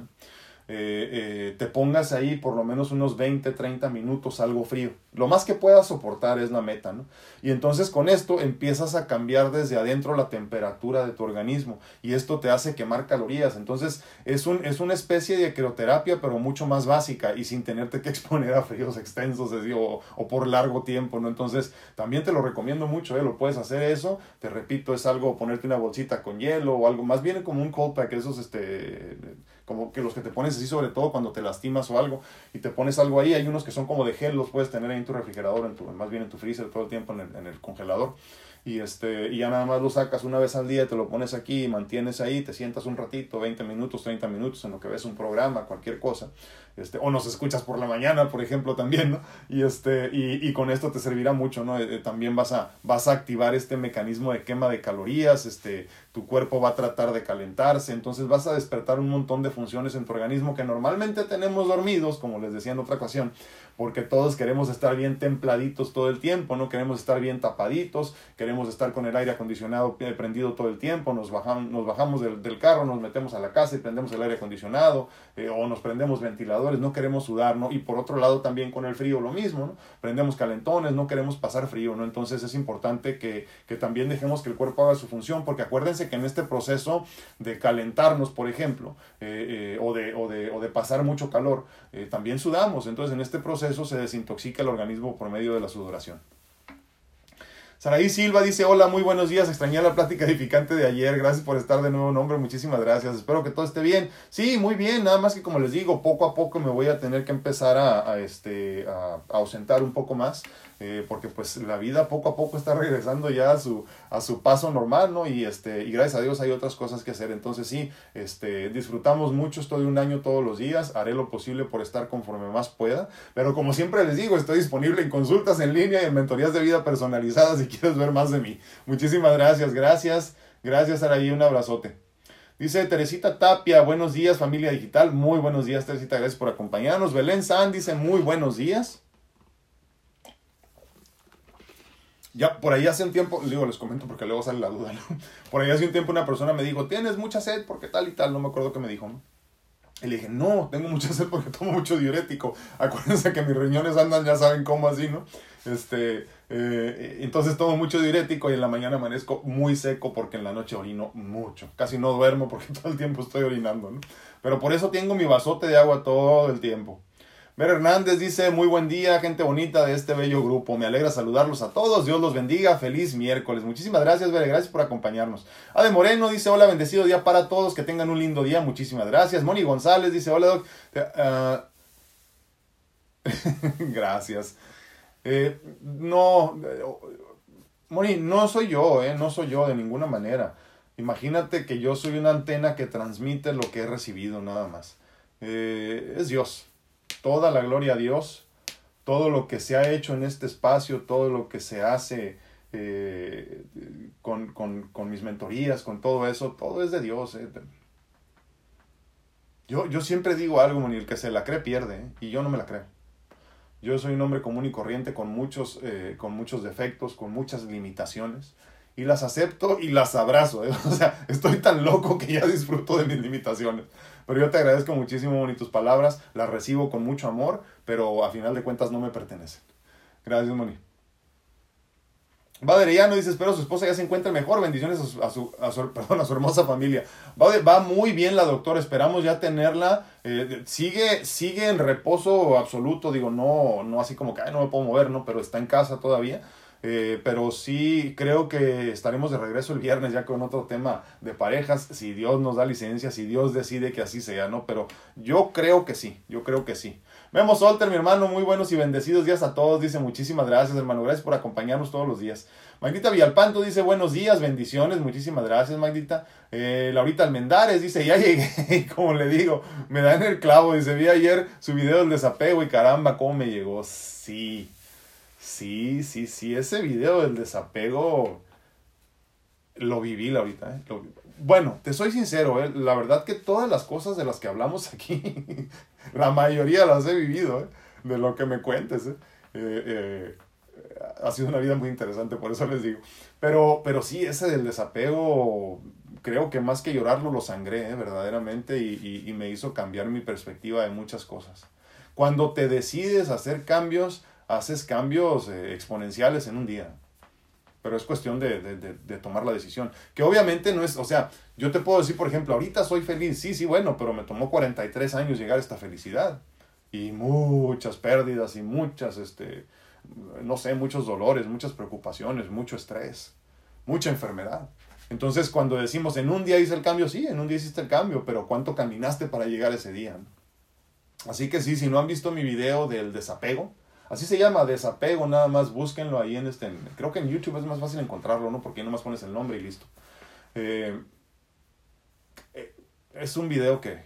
Eh, eh, te pongas ahí por lo menos unos 20, 30 minutos algo frío. Lo más que puedas soportar es la meta, ¿no? Y entonces con esto empiezas a cambiar desde adentro la temperatura de tu organismo y esto te hace quemar calorías. Entonces es, un, es una especie de crioterapia pero mucho más básica y sin tenerte que exponer a fríos extensos o, o, por largo tiempo, ¿no? Entonces también te lo recomiendo mucho, ¿eh? Lo puedes hacer eso. Te repito, es algo ponerte una bolsita con hielo o algo más bien como un cold pack, esos este como que los que te pones así sobre todo cuando te lastimas o algo y te pones algo ahí, hay unos que son como de gel, los puedes tener ahí en tu refrigerador, en tu, más bien en tu freezer todo el tiempo en el, en el congelador y, este, y ya nada más lo sacas una vez al día, te lo pones aquí mantienes ahí, te sientas un ratito, 20 minutos, 30 minutos en lo que ves un programa, cualquier cosa, este, o nos escuchas por la mañana, por ejemplo, también, ¿no? Y, este, y, y con esto te servirá mucho, ¿no? Eh, eh, también vas a, vas a activar este mecanismo de quema de calorías, este, tu cuerpo va a tratar de calentarse, entonces vas a despertar un montón de funciones en tu organismo que normalmente tenemos dormidos, como les decía en otra ocasión, porque todos queremos estar bien templaditos todo el tiempo, no queremos estar bien tapaditos, queremos estar con el aire acondicionado prendido todo el tiempo, nos bajamos, nos bajamos del, del carro, nos metemos a la casa y prendemos el aire acondicionado, eh, o nos prendemos ventiladores, no queremos sudar. Y por otro lado también con el frío lo mismo, ¿no? Prendemos calentones, no queremos pasar frío, ¿no? Entonces es importante que, que también dejemos que el cuerpo haga su función, porque acuérdense que en este proceso de calentarnos, por ejemplo, eh, eh, o, de, o, de, o de pasar mucho calor, también sudamos, entonces en este proceso eso se desintoxica el organismo por medio de la sudoración. Saraí Silva dice, hola, muy buenos días, extrañé la plática edificante de ayer, gracias por estar de nuevo, nombre, muchísimas gracias, espero que todo esté bien. Sí, muy bien, nada más que como les digo, poco a poco me voy a tener que empezar a, este, a ausentar un poco más, eh, porque pues la vida poco a poco está regresando ya a su, a su paso normal, ¿no? Y, este, y gracias a Dios hay otras cosas que hacer. Entonces sí, este, disfrutamos mucho esto de un año todos los días, haré lo posible por estar conforme más pueda, pero como siempre les digo, estoy disponible en consultas en línea y en mentorías de vida personalizadas si quieres ver más de mí. Muchísimas gracias, gracias, gracias Araí, un abrazote. Dice Teresita Tapia, buenos días familia digital, muy buenos días Teresita, gracias por acompañarnos. Belén San dice, muy buenos días. Ya por ahí hace un tiempo, digo, les comento porque luego sale la duda, ¿no? Por ahí hace un tiempo una persona me dijo, tienes mucha sed porque tal y tal, no me acuerdo qué me dijo, ¿no? Y le dije, no, tengo mucha sed porque tomo mucho diurético. Acuérdense que mis riñones andan, ya saben cómo así, ¿no? Este, eh, entonces tomo mucho diurético y en la mañana amanezco muy seco porque en la noche orino mucho. Casi no duermo porque todo el tiempo estoy orinando, ¿no? Pero por eso tengo mi vasote de agua todo el tiempo. Ver Hernández dice, muy buen día, gente bonita de este bello grupo. Me alegra saludarlos a todos. Dios los bendiga. Feliz miércoles. Muchísimas gracias, Ver. Gracias por acompañarnos. Ade Moreno dice, hola, bendecido día para todos. Que tengan un lindo día. Muchísimas gracias. Moni González dice, hola, doc. Uh... gracias. Eh, no, Moni, no soy yo, eh, no soy yo de ninguna manera. Imagínate que yo soy una antena que transmite lo que he recibido nada más. Eh, es Dios toda la gloria a Dios, todo lo que se ha hecho en este espacio, todo lo que se hace eh, con, con, mis mentorías, con todo eso, todo es de Dios. Eh. Yo, yo siempre digo algo, el que se la cree pierde, ¿eh? y yo no me la creo. Yo soy un hombre común y corriente con muchos, con muchos defectos, con muchas limitaciones, y las acepto y las abrazo. O sea, estoy tan loco que ya disfruto de mis limitaciones. Pero yo te agradezco muchísimo, Moni, tus palabras, las recibo con mucho amor, pero a final de cuentas no me pertenecen. Gracias, Moni. Va Derellano dice, espero su esposa ya se encuentre mejor. Bendiciones a su, a su, perdón, a su hermosa familia. Va, va, muy bien la doctora, esperamos ya tenerla. Eh, sigue, sigue en reposo absoluto, digo, no, no así como que no me puedo mover, ¿no? Pero está en casa todavía. Eh, pero sí creo que estaremos de regreso el viernes ya con otro tema de parejas, si Dios nos da licencia, si Dios decide que así sea, ¿no? Pero yo creo que sí, yo creo que sí. Vemos Solter, mi hermano, muy buenos y bendecidos días a todos. Dice muchísimas gracias, hermano. Gracias por acompañarnos todos los días. Magdita Villalpanto dice buenos días, bendiciones. Muchísimas gracias, Magdita. Eh, Laurita Almendares dice ya llegué. Como le digo, me da en el clavo. Dice vi ayer su video del desapego y caramba, cómo me llegó. Sí, sí, sí, sí. Ese video del desapego lo viví, Laurita. ¿eh? Bueno, te soy sincero, ¿eh? la verdad que todas las cosas de las que hablamos aquí la mayoría las he vivido, ¿eh? de lo que me cuentes. ¿eh? Eh, ha sido una vida muy interesante, por eso les digo. Pero, pero sí, ese del desapego, creo que más que llorarlo lo sangré, verdaderamente, y, y, me hizo cambiar mi perspectiva de muchas cosas. Cuando te decides hacer cambios, haces cambios exponenciales en un día pero es cuestión de, de, de, tomar la decisión. Que obviamente no es, o sea, yo te puedo decir, por ejemplo, ahorita soy feliz, sí, sí, bueno, pero me tomó 43 años llegar a esta felicidad. Y muchas pérdidas y muchas, este, no sé, muchos dolores, muchas preocupaciones, mucho estrés, mucha enfermedad. Entonces, cuando decimos en un día hice el cambio, sí, en un día hiciste el cambio, pero ¿cuánto caminaste para llegar ese día? Así que sí, si no han visto mi video del desapego, Así se llama, desapego, nada más búsquenlo ahí en este, creo que en YouTube es más fácil encontrarlo, ¿no? Porque ahí nomás pones el nombre y listo. Eh, eh, es un video que,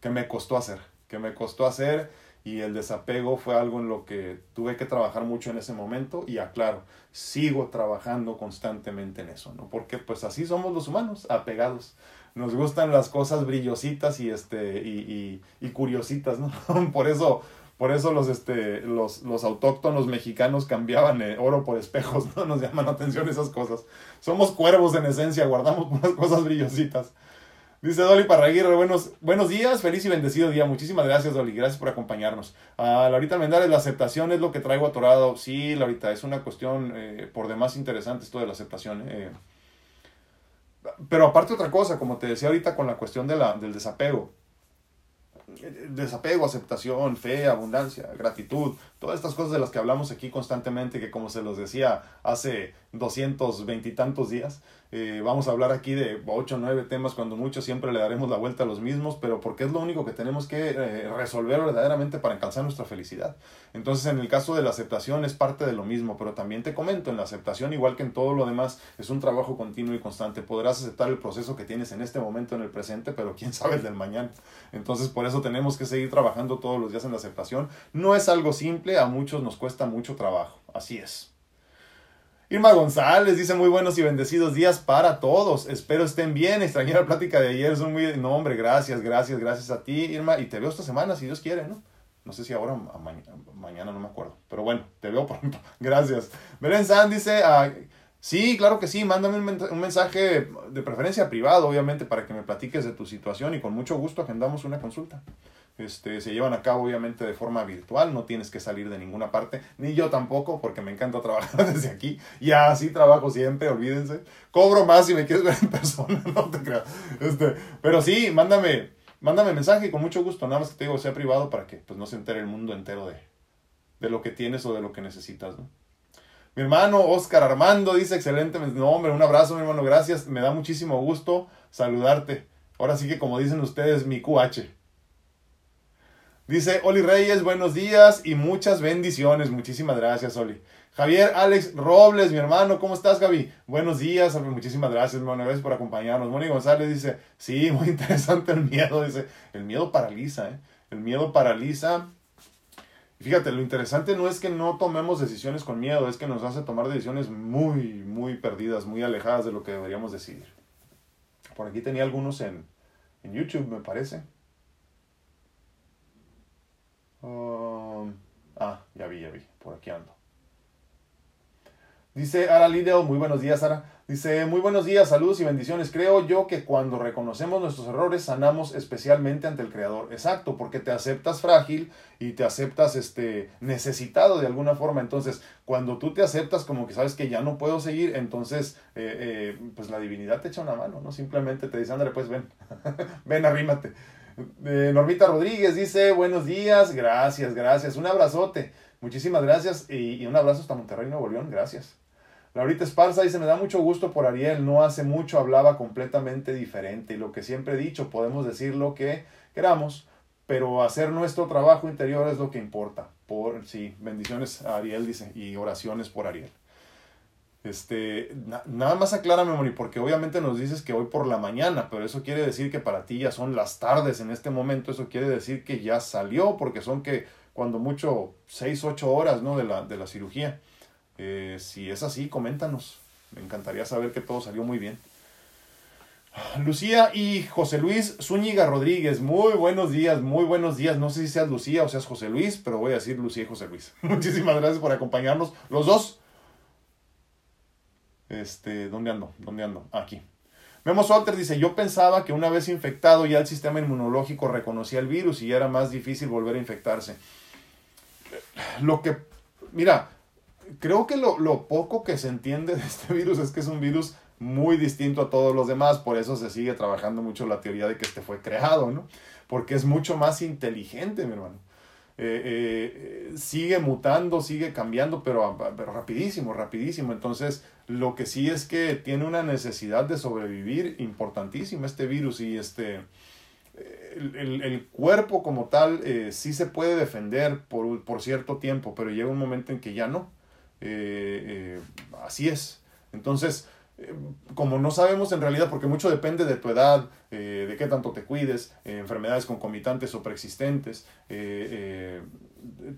que me costó hacer, que me costó hacer y el desapego fue algo en lo que tuve que trabajar mucho en ese momento y aclaro, sigo trabajando constantemente en eso, ¿no? Porque pues así somos los humanos, apegados. Nos gustan las cosas brillositas y, este, y, y, y curiositas, ¿no? Por eso por eso los, este, los, los autóctonos mexicanos cambiaban eh, oro por espejos, ¿no? Nos llaman la atención esas cosas. Somos cuervos en esencia, guardamos unas cosas brillositas. Dice Dolly Parraguirre, buenos, buenos días, feliz y bendecido día. Muchísimas gracias, Dolly, gracias por acompañarnos. A ah, Laurita Mendares, la aceptación es lo que traigo atorado. Sí, Laurita, es una cuestión eh, por demás interesante esto de la aceptación. Eh. Pero aparte otra cosa, como te decía ahorita con la cuestión de la, del desapego desapego, aceptación, fe, abundancia, gratitud, todas estas cosas de las que hablamos aquí constantemente, que como se los decía hace 220 y días, eh, vamos a hablar aquí de 8 o 9 temas, cuando mucho siempre le daremos la vuelta a los mismos, pero porque es lo único que tenemos que eh, resolver verdaderamente para alcanzar nuestra felicidad. Entonces, en el caso de la aceptación es parte de lo mismo, pero también te comento, en la aceptación, igual que en todo lo demás, es un trabajo continuo y constante. Podrás aceptar el proceso que tienes en este momento, en el presente, pero quién sabe el del mañana. Entonces, por eso tenemos que seguir trabajando todos los días en la aceptación. No es algo simple, a muchos nos cuesta mucho trabajo. Así es. Irma González dice muy buenos y bendecidos días para todos. Espero estén bien. Extrañé la plática de ayer. Son muy... No, hombre, gracias, gracias, gracias a ti, Irma. Y te veo esta semana, si Dios quiere, ¿no? No sé si ahora o mañana, no me acuerdo. Pero bueno, te veo pronto. Gracias. Beren San dice, ah, sí, claro que sí, mándame un, mensaje de preferencia privado, obviamente, para que me platiques de tu situación y con mucho gusto agendamos una consulta. Este, se llevan a cabo obviamente de forma virtual, no tienes que salir de ninguna parte, ni yo tampoco, porque me encanta trabajar desde aquí, y así trabajo siempre, olvídense. Cobro más si me quieres ver en persona, no te creas. Este, pero sí, mándame, mándame mensaje y con mucho gusto, nada más que te digo, sea privado para que pues, no se entere el mundo entero de, de lo que tienes o de lo que necesitas, ¿no? Mi hermano Oscar Armando dice, excelente, no hombre, un abrazo mi hermano, gracias, me da muchísimo gusto saludarte. Ahora sí que como dicen ustedes, mi QH. Dice Oli Reyes, buenos días y muchas bendiciones. Muchísimas gracias, Oli. Javier Alex Robles, mi hermano, ¿cómo estás, Gaby? Buenos días, muchísimas gracias, hermano, gracias por acompañarnos. Moni González dice, sí, muy interesante el miedo, dice, el miedo paraliza, ¿eh? El miedo paraliza. Fíjate, lo interesante no es que no tomemos decisiones con miedo, es que nos hace tomar decisiones muy, muy perdidas, muy alejadas de lo que deberíamos decidir. Por aquí tenía algunos en, en YouTube, me parece. Um, ah, ya vi, ya vi, por aquí ando. Dice Ara Lidl, muy buenos días, Ara. Dice, muy buenos días, saludos y bendiciones. Creo yo que cuando reconocemos nuestros errores, sanamos especialmente ante el Creador. Exacto, porque te aceptas frágil y te aceptas este, necesitado de alguna forma. Entonces, cuando tú te aceptas como que sabes que ya no puedo seguir, entonces, eh, eh, pues la divinidad te echa una mano, ¿no? Simplemente te dice, ándale, pues ven, ven, arrímate. Eh, Normita Rodríguez dice, buenos días, gracias, gracias. Un abrazote, muchísimas gracias y, y un abrazo hasta Monterrey, Nuevo León, gracias. Laurita Esparza dice, me da mucho gusto por Ariel, no hace mucho hablaba completamente diferente y lo que siempre he dicho, podemos decir lo que queramos, pero hacer nuestro trabajo interior es lo que importa. Por, sí, bendiciones a Ariel, dice, y oraciones por Ariel. Este, nada más aclárame, Moni, porque obviamente nos dices que hoy por la mañana, pero eso quiere decir que para ti ya son las tardes en este momento, eso quiere decir que ya salió, porque son que cuando mucho 6, 8 horas, ¿no? De la, de la cirugía. Eh, si es así, coméntanos. Me encantaría saber que todo salió muy bien. Lucía y José Luis Zúñiga Rodríguez, muy buenos días, muy buenos días. No sé si seas Lucía o seas José Luis, pero voy a decir Lucía y José Luis. Muchísimas gracias por acompañarnos, los dos. Este, ¿dónde ando? ¿Dónde ando? Aquí. Memo Solter dice, yo pensaba que una vez infectado ya el sistema inmunológico reconocía el virus y ya era más difícil volver a infectarse. Lo que, mira, creo que lo, lo, poco que se entiende de este virus es que es un virus muy distinto a todos los demás, por eso se sigue trabajando mucho la teoría de que este fue creado, ¿no? Porque es mucho más inteligente, mi hermano. Eh, eh, sigue mutando, sigue cambiando, pero, pero rapidísimo, rapidísimo. Entonces, lo que sí es que tiene una necesidad de sobrevivir importantísima este virus y este... El, el, el, cuerpo como tal eh, sí se puede defender por, por, cierto tiempo, pero llega un momento en que ya no. Eh, eh, así es. Entonces, eh, como no sabemos en realidad, porque mucho depende de tu edad, de qué tanto te cuides, enfermedades concomitantes o preexistentes,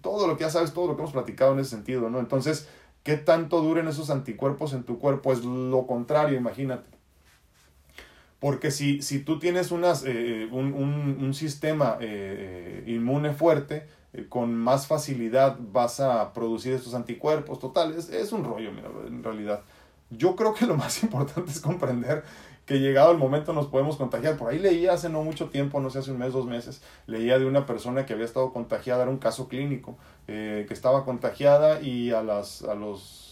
todo lo que ya sabes, todo lo que hemos platicado en ese sentido, ¿no? Entonces, ¿qué tanto duren esos anticuerpos en tu cuerpo? Es lo contrario, imagínate. Porque si, si tú tienes unas, un, un, sistema inmune fuerte, eh, con más facilidad vas a producir estos anticuerpos. Total, es, un rollo, mira, en realidad. Yo creo que lo más importante es comprender que llegado el momento nos podemos contagiar. Por ahí leía hace no mucho tiempo, no sé, hace un mes, dos meses, leía de una persona que había estado contagiada, era un caso clínico, eh, que estaba contagiada y a las, a los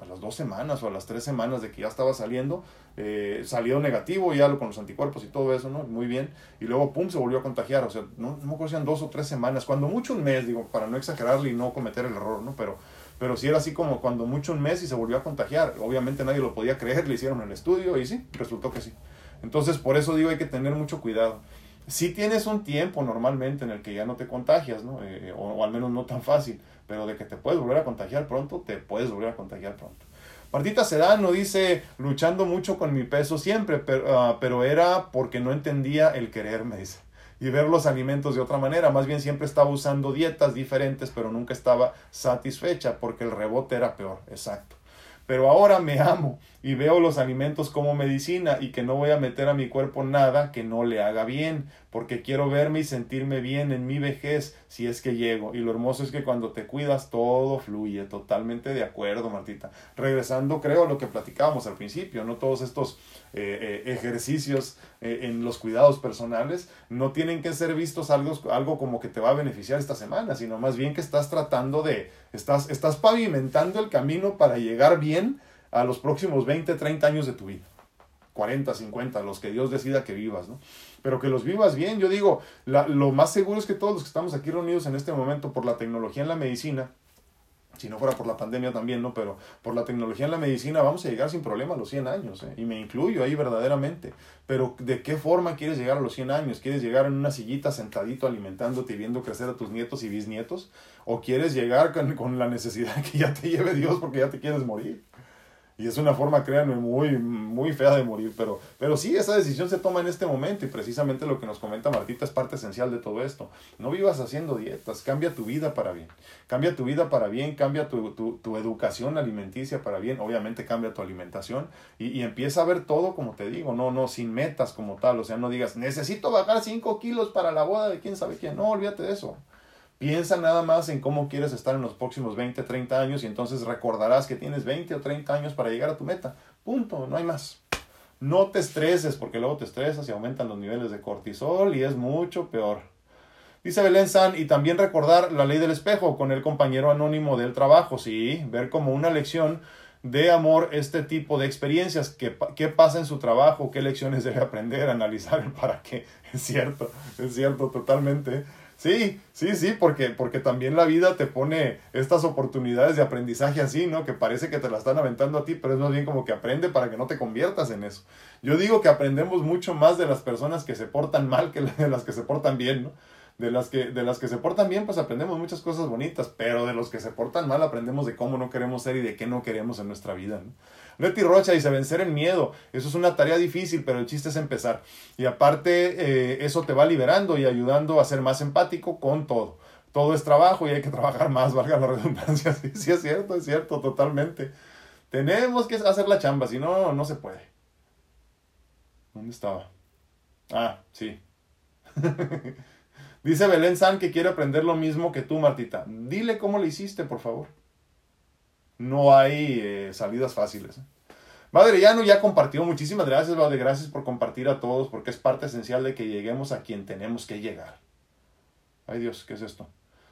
a las dos semanas o a las tres semanas de que ya estaba saliendo, eh, salió negativo ya con los anticuerpos y todo eso, ¿no? Muy bien. Y luego, pum, se volvió a contagiar. O sea, no, no me acuerdo dos o tres semanas, cuando mucho un mes, digo, para no exagerarle y no cometer el error, ¿no? Pero, pero sí era así como cuando mucho un mes y se volvió a contagiar. Obviamente nadie lo podía creer, le hicieron el estudio y sí, resultó que sí. Entonces, por eso digo, hay que tener mucho cuidado. Si tienes un tiempo normalmente en el que ya no te contagias, ¿no? Eh, o al menos no tan fácil pero de que te puedes volver a contagiar pronto, te puedes volver a contagiar pronto. Martita Sedano dice, luchando mucho con mi peso siempre, pero, ah, pero era porque no entendía el querer, me dice, y ver los alimentos de otra manera. Más bien siempre estaba usando dietas diferentes, pero nunca estaba satisfecha porque el rebote era peor. Exacto. Pero ahora me amo y veo los alimentos como medicina y que no voy a meter a mi cuerpo nada que no le haga bien, porque quiero verme y sentirme bien en mi vejez si es que llego. Y lo hermoso es que cuando te cuidas todo fluye, totalmente de acuerdo, Martita. Regresando, creo, a lo que platicábamos al principio, no todos estos eh, eh, ejercicios eh, en los cuidados personales no tienen que ser vistos algo, algo como que te va a beneficiar esta semana, sino más bien que estás tratando de, estás, estás pavimentando el camino para llegar bien a los próximos 20, 30 años de tu vida. 40, 50, los que Dios decida que vivas, ¿no? Pero que los vivas bien. Yo digo, lo más seguro es que todos los que estamos aquí reunidos en este momento por la tecnología en la medicina, si no fuera por la pandemia también, ¿no? Pero por la tecnología en la medicina vamos a llegar sin problema a los 100 años, ¿eh? y me incluyo ahí verdaderamente. Pero ¿de qué forma quieres llegar a los 100 años? ¿Quieres llegar en una sillita sentadito alimentándote y viendo crecer a tus nietos y bisnietos? ¿O quieres llegar con, con la necesidad que ya te lleve Dios porque ya te quieres morir? Y es una forma, créanme, muy, muy fea de morir. Pero, pero sí, esa decisión se toma en este momento y precisamente lo que nos comenta Martita es parte esencial de todo esto. No vivas haciendo dietas, cambia tu vida para bien. Cambia tu vida para bien, cambia tu, tu, tu educación alimenticia para bien. Obviamente cambia tu alimentación y, y, empieza a ver todo como te digo, no, no, sin metas como tal. O sea, no digas, necesito bajar 5 kilos para la boda de quién sabe quién. No, olvídate de eso. Piensa nada más en cómo quieres estar en los próximos 20, 30 años y entonces recordarás que tienes 20 o 30 años para llegar a tu meta. Punto, no hay más. No te estreses porque luego te estresas y aumentan los niveles de cortisol y es mucho peor. Dice Belén San, y también recordar la ley del espejo con el compañero anónimo del trabajo, sí, ver como una lección de amor este tipo de experiencias, qué, qué pasa en su trabajo, qué lecciones debe aprender, analizar para qué. Es cierto, es cierto, totalmente. Sí, sí, sí, porque, porque también la vida te pone estas oportunidades de aprendizaje así, ¿no? Que parece que te la están aventando a ti, pero es más bien como que aprende para que no te conviertas en eso. Yo digo que aprendemos mucho más de las personas que se portan mal que de las que se portan bien, ¿no? De las, que, de las que se portan bien, pues aprendemos muchas cosas bonitas, pero de los que se portan mal aprendemos de cómo no queremos ser y de qué no queremos en nuestra vida. ¿no? Leti Rocha dice, vencer el miedo. Eso es una tarea difícil, pero el chiste es empezar. Y aparte, eh, eso te va liberando y ayudando a ser más empático con todo. Todo es trabajo y hay que trabajar más, valga la redundancia. Sí, sí es cierto, es cierto, totalmente. Tenemos que hacer la chamba, si no, no se puede. ¿Dónde estaba? Ah, sí. Dice Belén San que quiere aprender lo mismo que tú, Martita. Dile cómo lo hiciste, por favor. No hay eh, salidas fáciles. ¿eh? Llano ya compartió. Muchísimas gracias, Padre. Gracias por compartir a todos, porque es parte esencial de que lleguemos a quien tenemos que llegar. Ay Dios, ¿qué es esto?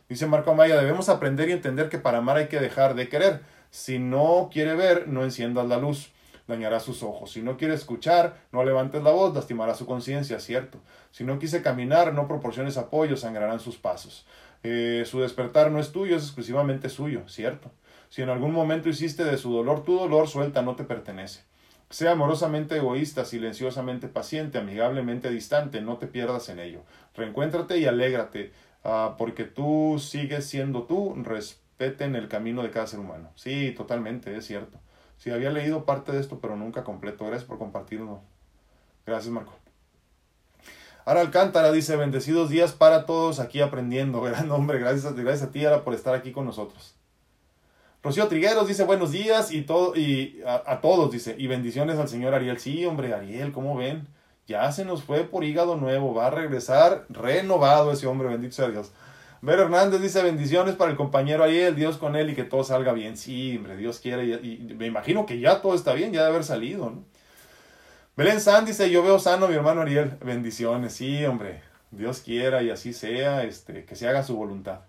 Dice Marco Amaya, debemos aprender y entender que para amar hay que dejar de querer. Si no quiere ver, no enciendas la luz dañará sus ojos. Si no quiere escuchar, no levantes la voz, lastimará su conciencia, cierto. Si no quise caminar, no proporciones apoyo, sangrarán sus pasos. Eh, su despertar no es tuyo, es exclusivamente suyo, cierto. Si en algún momento hiciste de su dolor tu dolor, suelta, no te pertenece. Sea amorosamente egoísta, silenciosamente paciente, amigablemente distante, no te pierdas en ello. Reencuéntrate y alégrate, uh, porque tú sigues siendo tú, respeten el camino de cada ser humano. Sí, totalmente, es cierto. Sí, había leído parte de esto, pero nunca completo. Gracias por compartirlo. Gracias, Marco. Ara Alcántara dice, bendecidos días para todos aquí aprendiendo. Gran hombre, gracias, gracias a ti, Ara, por estar aquí con nosotros. Rocío Trigueros dice, buenos días y, todo, y a, todos, dice, y bendiciones al señor Ariel. Sí, hombre, Ariel, ¿cómo ven? Ya se nos fue por hígado nuevo, va a regresar renovado ese hombre, bendito sea Dios. Ver Hernández dice bendiciones para el compañero Ariel, Dios con él y que todo salga bien. Sí, hombre, Dios quiere y, me imagino que ya todo está bien, ya de haber salido. ¿no? Belén San dice, yo veo sano mi hermano Ariel. Bendiciones, sí, hombre, Dios quiera y así sea, este, que se haga su voluntad.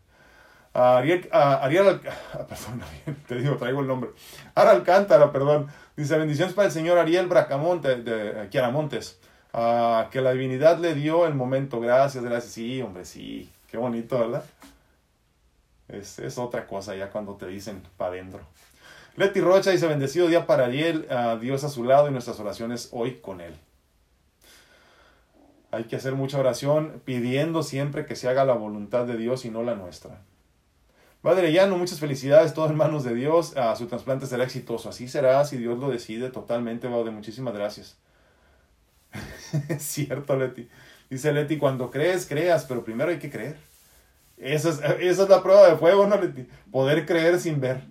Ariel, Ariel, perdón, te digo, traigo el nombre. Ara Alcántara, perdón. Dice, bendiciones para el señor Ariel Bracamonte, de Quiaramontes. que la divinidad le dio el momento. Gracias, gracias. Sí, hombre, sí. Qué bonito, ¿verdad? Es, otra cosa ya cuando te dicen para adentro. Leti Rocha dice, bendecido día para Ariel, a Dios a su lado y nuestras oraciones hoy con él. Hay que hacer mucha oración pidiendo siempre que se haga la voluntad de Dios y no la nuestra. Padre Llano, muchas felicidades, todo en manos de Dios. A su trasplante será exitoso. Así será si Dios lo decide totalmente, Padre. Muchísimas gracias. es cierto, Leti. Dice Leti, cuando crees, creas, pero primero hay que creer. Esa es, esa es la prueba de fuego, ¿no, Leti? Poder creer sin ver.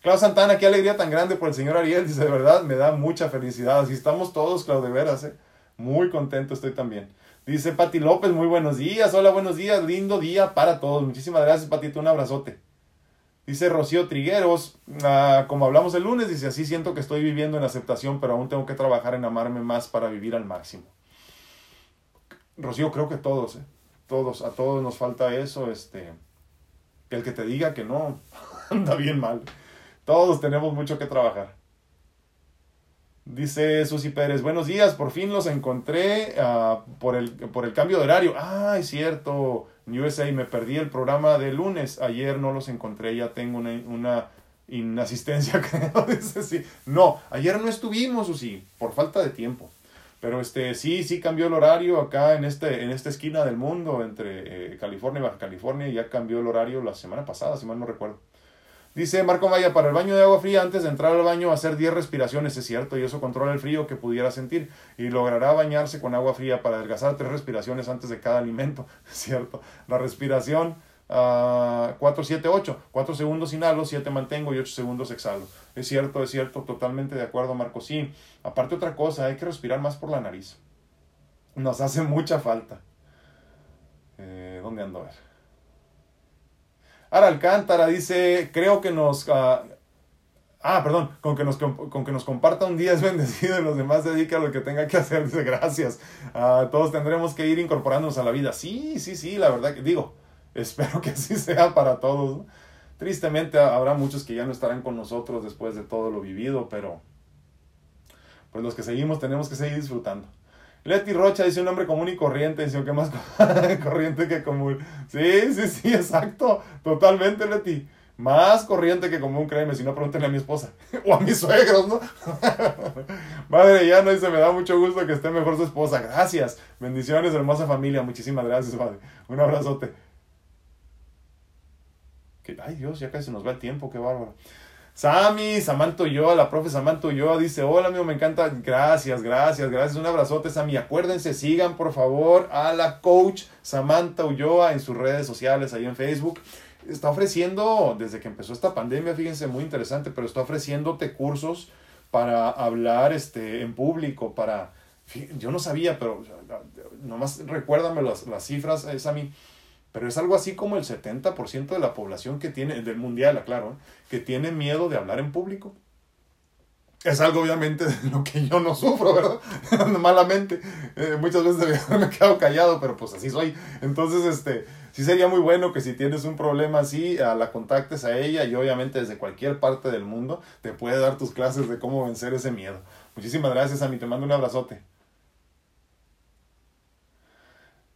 Clau Santana, qué alegría tan grande por el señor Ariel. Dice, de verdad, me da mucha felicidad. Así estamos todos, Clau, de veras, ¿eh? Muy contento estoy también. Dice Pati López, muy buenos días. Hola, buenos días. Lindo día para todos. Muchísimas gracias, Patito. Un abrazote. Dice Rocío Trigueros, ah, como hablamos el lunes, dice, así siento que estoy viviendo en aceptación, pero aún tengo que trabajar en amarme más para vivir al máximo. Rocío, creo que todos, ¿eh? todos, a todos nos falta eso, este, el que te diga que no, anda bien mal. Todos tenemos mucho que trabajar. Dice Susi Pérez, buenos días, por fin los encontré uh, por, el, por el cambio de horario. Ah, es cierto, USA, me perdí el programa de lunes, ayer no los encontré, ya tengo una, una inasistencia, creo. Dice, sí. No, ayer no estuvimos, Susi, por falta de tiempo. Pero este, sí, sí cambió el horario acá en, este, en esta esquina del mundo, entre eh, California y Baja California, ya cambió el horario la semana pasada, si mal no recuerdo. Dice Marco Maya, para el baño de agua fría, antes de entrar al baño, hacer 10 respiraciones, es cierto, y eso controla el frío que pudiera sentir. Y logrará bañarse con agua fría para adelgazar tres respiraciones antes de cada alimento, es cierto. La respiración, uh, 4, 7, 8. 4 segundos inhalo, 7 mantengo y 8 segundos exhalo. Es cierto, es cierto, totalmente de acuerdo, Marco. Sí, aparte otra cosa, hay que respirar más por la nariz. Nos hace mucha falta. Eh, ¿Dónde ando a ver? Ara Alcántara dice, creo que nos... ah, ah perdón, con que, nos, con que nos comparta un día es bendecido y los demás dedica a lo que tenga que hacer. Dice, gracias. Ah, todos tendremos que ir incorporándonos a la vida. Sí, sí, sí, la verdad que digo, espero que así sea para todos. Tristemente habrá muchos que ya no estarán con nosotros después de todo lo vivido, pero pues los que seguimos tenemos que seguir disfrutando. Leti Rocha dice un hombre común y corriente, dice que más corriente que común. Sí, sí, sí, exacto. Totalmente, Leti. Más corriente que común, créeme, si no pregúntenle a mi esposa o a mis suegros, ¿no? Madre ya no dice, me da mucho gusto que esté mejor su esposa. Gracias. Bendiciones, hermosa familia. Muchísimas gracias, padre. Un abrazote. Ay, Dios, ya casi se nos va el tiempo, qué bárbaro. Sammy, Samantha Ulloa, la profe Samantha Ulloa dice, hola amigo, me encanta, gracias, gracias, gracias, un abrazote Sammy, acuérdense, sigan por favor a la coach Samantha Ulloa en sus redes sociales, ahí en Facebook, está ofreciendo, desde que empezó esta pandemia, fíjense, muy interesante, pero está ofreciéndote cursos para hablar este, en público, para, yo no sabía, pero nomás recuérdame las, las cifras, eh, Sammy, pero es algo así como el 70% de la población que tiene, del mundial, aclaro, que tiene miedo de hablar en público. Es algo obviamente de lo que yo no sufro, ¿verdad? Malamente. Eh, muchas veces me he quedado callado, pero pues así soy. Entonces, este, sí sería muy bueno que si tienes un problema así, la contactes a ella y obviamente desde cualquier parte del mundo te puede dar tus clases de cómo vencer ese miedo. Muchísimas gracias, a mí. Te mando un abrazote.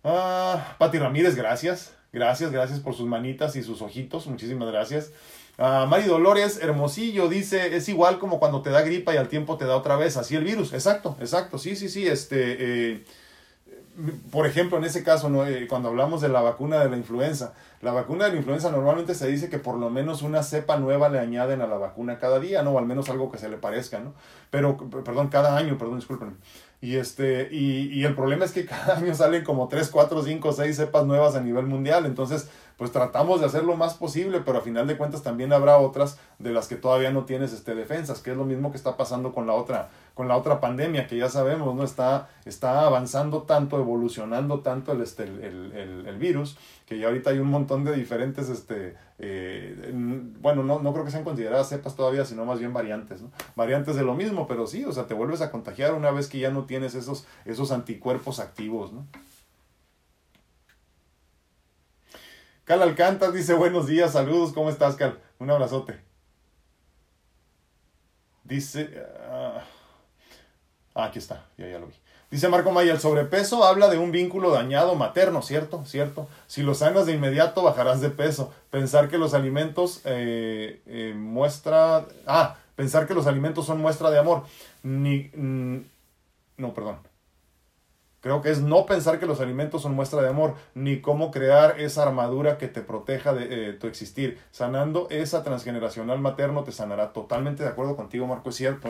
Ah, Pati Ramírez, gracias. Gracias, gracias por sus manitas y sus ojitos. Muchísimas gracias. Ah, Mari Dolores Hermosillo dice, es igual como cuando te da gripa y al tiempo te da otra vez, así el virus. Exacto, exacto, sí, sí, sí. Este, eh, por ejemplo, en ese caso, ¿no? Eh, cuando hablamos de la vacuna de la influenza, la vacuna de la influenza normalmente se dice que por lo menos una cepa nueva le añaden a la vacuna cada día, ¿no? O al menos algo que se le parezca, ¿no? Pero, perdón, cada año, perdón, disculpen. Y, este, y, y, el problema es que cada año salen como 3, 4, 5, 6 cepas nuevas a nivel mundial. Entonces, pues tratamos de hacer lo más posible, pero a final de cuentas también habrá otras de las que todavía no tienes este, defensas, que es lo mismo que está pasando con la otra, con la otra pandemia, que ya sabemos, ¿no? Está, está avanzando tanto, evolucionando tanto el, este, el, el, el virus, que ya ahorita hay un montón de diferentes, este, eh, bueno, no, no creo que sean consideradas cepas todavía, sino más bien variantes, ¿no? Variantes de lo mismo, pero sí, o sea, te vuelves a contagiar una vez que ya no tienes esos, esos anticuerpos activos, ¿no? Cal Alcántar dice buenos días, saludos, ¿cómo estás, Cal? Un abrazote. Dice... ah, aquí está, ya, ya lo vi. Dice Marco Maya, el sobrepeso habla de un vínculo dañado materno, ¿cierto? ¿Cierto? Si lo sanas de inmediato, bajarás de peso. Pensar que los alimentos eh, eh, muestra... Ah, pensar que los alimentos son muestra de amor. Ni... no, perdón. Creo que es no pensar que los alimentos son muestra de amor, ni cómo crear esa armadura que te proteja de eh, tu existir. Sanando esa transgeneracional materno te sanará. Totalmente de acuerdo contigo, Marco, es cierto.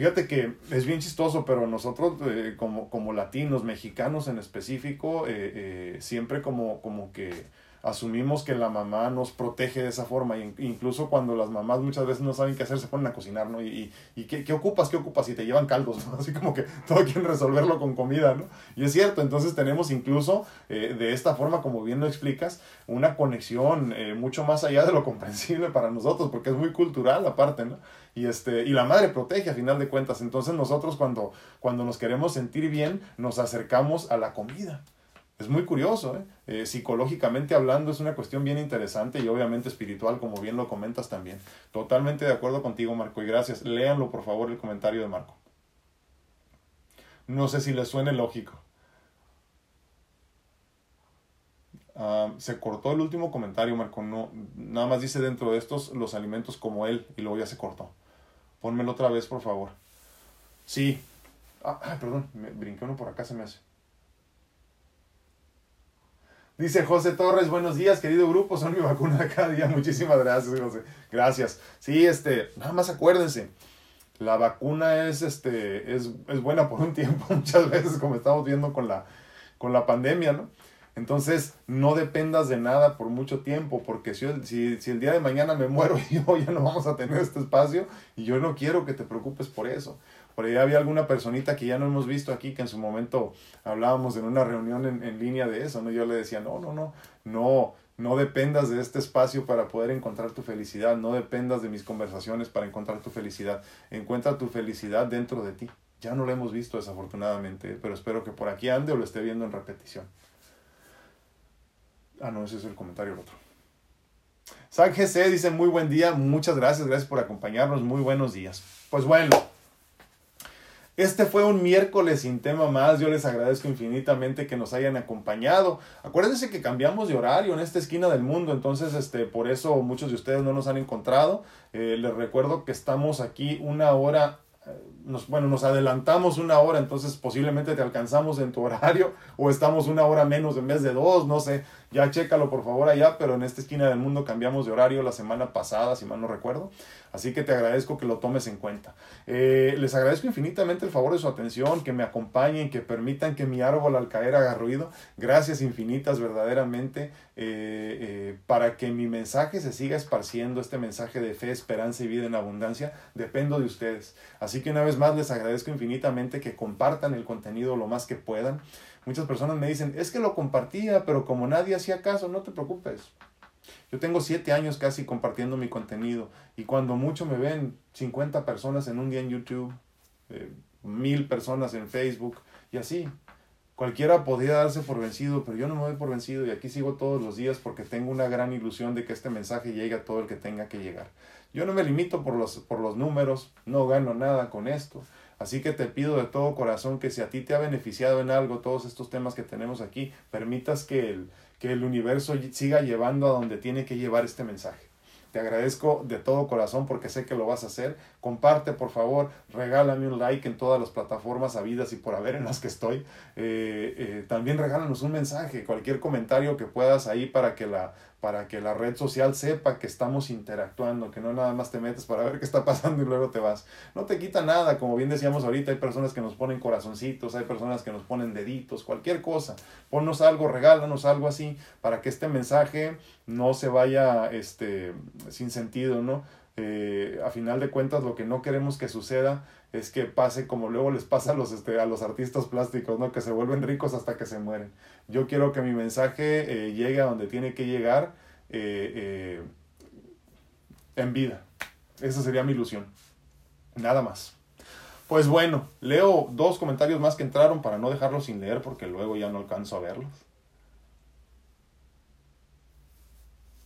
Fíjate que es bien chistoso, pero nosotros eh, como, como latinos, mexicanos en específico, eh, eh, siempre como, como que asumimos que la mamá nos protege de esa forma, incluso cuando las mamás muchas veces no saben qué hacer, se ponen a cocinar, ¿no? Y, y, ¿qué, ¿qué, ocupas? ¿Qué ocupas? Y te llevan caldos, ¿no? Así como que todo quieren resolverlo con comida, ¿no? Y es cierto, entonces tenemos incluso eh, de esta forma, como bien lo explicas, una conexión eh, mucho más allá de lo comprensible para nosotros, porque es muy cultural aparte, ¿no? Y, este, y la madre protege a final de cuentas, entonces nosotros cuando, cuando nos queremos sentir bien, nos acercamos a la comida. Es muy curioso, ¿eh? ¿eh? psicológicamente hablando es una cuestión bien interesante y obviamente espiritual, como bien lo comentas también. Totalmente de acuerdo contigo, Marco, y gracias. Léanlo, por favor, el comentario de Marco. No sé si les suene lógico. Uh, se cortó el último comentario, Marco. No, nada más dice dentro de estos los alimentos como él y luego ya se cortó. Pónmelo otra vez, por favor. Sí. Ah, perdón, me brinqué uno por acá, se me hace. Dice José Torres, buenos días, querido grupo, son mi vacuna cada día. Muchísimas gracias, José. Gracias. Sí, este, nada más acuérdense, la vacuna es, este, es, es buena por un tiempo, muchas veces, como estamos viendo con la, con la pandemia, ¿no? Entonces, no dependas de nada por mucho tiempo, porque si, si, si, el día de mañana me muero yo, ya no vamos a tener este espacio y yo no quiero que te preocupes por eso. Por ahí había alguna personita que ya no hemos visto aquí, que en su momento hablábamos en una reunión en, en línea de eso, ¿no? Yo le decía, no, no, no, no, no dependas de este espacio para poder encontrar tu felicidad, no dependas de mis conversaciones para encontrar tu felicidad, encuentra tu felicidad dentro de ti. Ya no lo hemos visto desafortunadamente, pero espero que por aquí ande o lo esté viendo en repetición. Ah, no, ese es el comentario el otro. San GC dice muy buen día, muchas gracias, gracias por acompañarnos, muy buenos días. Pues bueno, este fue un miércoles sin tema más. Yo les agradezco infinitamente que nos hayan acompañado. Acuérdense que cambiamos de horario en esta esquina del mundo, entonces este, por eso muchos de ustedes no nos han encontrado. Eh, les recuerdo que estamos aquí una hora nos, bueno, nos adelantamos una hora, entonces posiblemente te alcanzamos en tu horario o estamos una hora menos en vez de dos, no sé, ya chécalo por favor allá, pero en esta esquina del mundo cambiamos de horario la semana pasada, si mal no recuerdo, así que te agradezco que lo tomes en cuenta. Eh, les agradezco infinitamente el favor de su atención, que me acompañen, que permitan que mi árbol al caer haga ruido, gracias infinitas verdaderamente eh, eh, para que mi mensaje se siga esparciendo, este mensaje de fe, esperanza y vida en abundancia, dependo de ustedes. Así que una vez más les agradezco infinitamente que compartan el contenido lo más que puedan. Muchas personas me dicen, es que lo compartía, pero como nadie hacía caso, no te preocupes. Yo tengo siete años casi compartiendo mi contenido y cuando mucho me ven 50 personas en un día en YouTube, eh, mil personas en Facebook y así. Cualquiera podría darse por vencido, pero yo no me doy por vencido y aquí sigo todos los días porque tengo una gran ilusión de que este mensaje llegue a todo el que tenga que llegar. Yo no me limito por los, por los números, no gano nada con esto. Así que te pido de todo corazón que si a ti te ha beneficiado en algo todos estos temas que tenemos aquí, permitas que el, que el universo siga llevando a donde tiene que llevar este mensaje. Te agradezco de todo corazón porque sé que lo vas a hacer. Comparte, por favor, regálame un like en todas las plataformas habidas y por haber en las que estoy. Eh, eh, también regálanos un mensaje, cualquier comentario que puedas ahí para que la para que la red social sepa que estamos interactuando, que no nada más te metes para ver qué está pasando y luego te vas. No te quita nada, como bien decíamos ahorita, hay personas que nos ponen corazoncitos, hay personas que nos ponen deditos, cualquier cosa. Ponnos algo, regálanos algo así, para que este mensaje no se vaya este, sin sentido, ¿no? Eh, a final de cuentas, lo que no queremos que suceda es que pase como luego les pasa a los, este, a los artistas plásticos, ¿no? Que se vuelven ricos hasta que se mueren. Yo quiero que mi mensaje eh, llegue a donde tiene que llegar eh, eh, en vida. Esa sería mi ilusión. Nada más. Pues bueno, leo dos comentarios más que entraron para no dejarlos sin leer porque luego ya no alcanzo a verlos.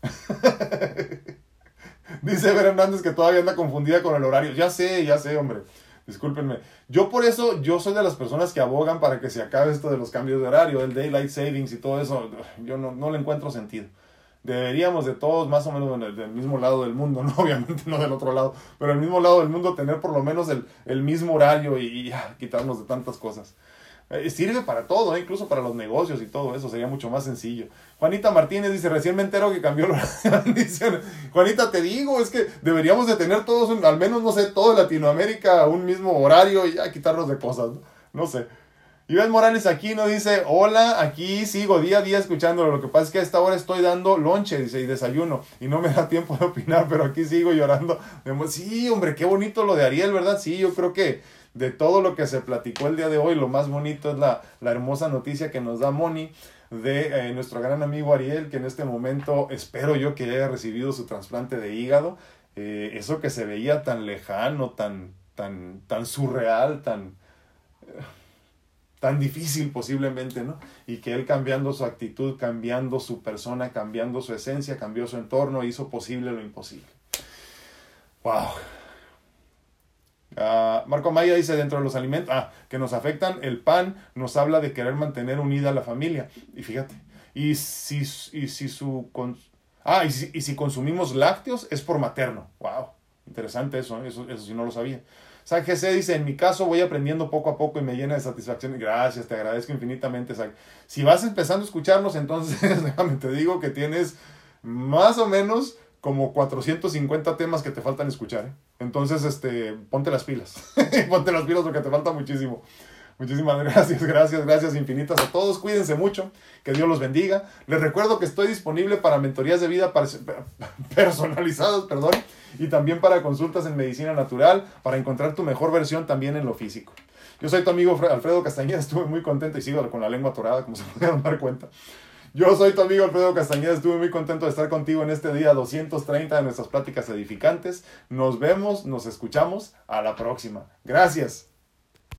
Dice Ver Hernández que todavía anda confundida con el horario. Ya sé, ya sé, hombre. Discúlpenme. Yo por eso, yo soy de las personas que abogan para que se acabe esto de los cambios de horario, el daylight savings y todo eso. Yo no, no le encuentro sentido. Deberíamos de todos, más o menos del, mismo lado del mundo, ¿no? Obviamente no del otro lado, pero el mismo lado del mundo tener por lo menos el, el mismo horario y, ya, quitarnos de tantas cosas. Eh, sirve para todo, ¿eh? incluso para los negocios y todo eso, sería mucho más sencillo. Juanita Martínez dice, recién me entero que cambió la bendición. Juanita, te digo, es que deberíamos de tener todos, al menos, no sé, todo Latinoamérica un mismo horario y ya quitarnos de cosas, no, no sé. Iván Morales aquí nos dice, hola, aquí sigo día a día escuchándolo. Lo que pasa es que a esta hora estoy dando lonche, dice, y desayuno, y no me da tiempo de opinar, pero aquí sigo llorando. Sí, hombre, qué bonito lo de Ariel, ¿verdad? Sí, yo creo que de todo lo que se platicó el día de hoy, lo más bonito es la, la hermosa noticia que nos da Moni de eh, nuestro gran amigo Ariel, que en este momento espero yo que haya recibido su trasplante de hígado. Eh, eso que se veía tan lejano, tan, tan, tan surreal, tan, tan difícil posiblemente, ¿no? Y que él cambiando su actitud, cambiando su persona, cambiando su esencia, cambió su entorno, hizo posible lo imposible. ¡Wow! Ah, Marco Maya dice dentro de los alimentos ah, que nos afectan, el pan nos habla de querer mantener unida a la familia. Y fíjate, y si, y si su... ah, y si, y si consumimos lácteos es por materno. ¡Wow! Interesante eso, eso, eso sí no lo sabía. San GC dice, en mi caso voy aprendiendo poco a poco y me llena de satisfacción. Gracias, te agradezco infinitamente, Si vas empezando a escucharnos, entonces déjame te digo que tienes más o menos como 450 temas que te faltan escuchar. ¿eh? Entonces, este, ponte las pilas. ponte las pilas porque te falta muchísimo. Muchísimas gracias, gracias, gracias infinitas a todos. Cuídense mucho, que Dios los bendiga. Les recuerdo que estoy disponible para mentorías de vida personalizadas, perdón, y también para consultas en medicina natural, para encontrar tu mejor versión también en lo físico. Yo soy tu amigo Alfredo Castañeda, estuve muy contento y sigo con la lengua atorada, como se pudieron dar cuenta. Yo soy tu amigo Alfredo Castañeda, estuve muy contento de estar contigo en este día 230 de nuestras pláticas edificantes. Nos vemos, nos escuchamos, a la próxima. Gracias.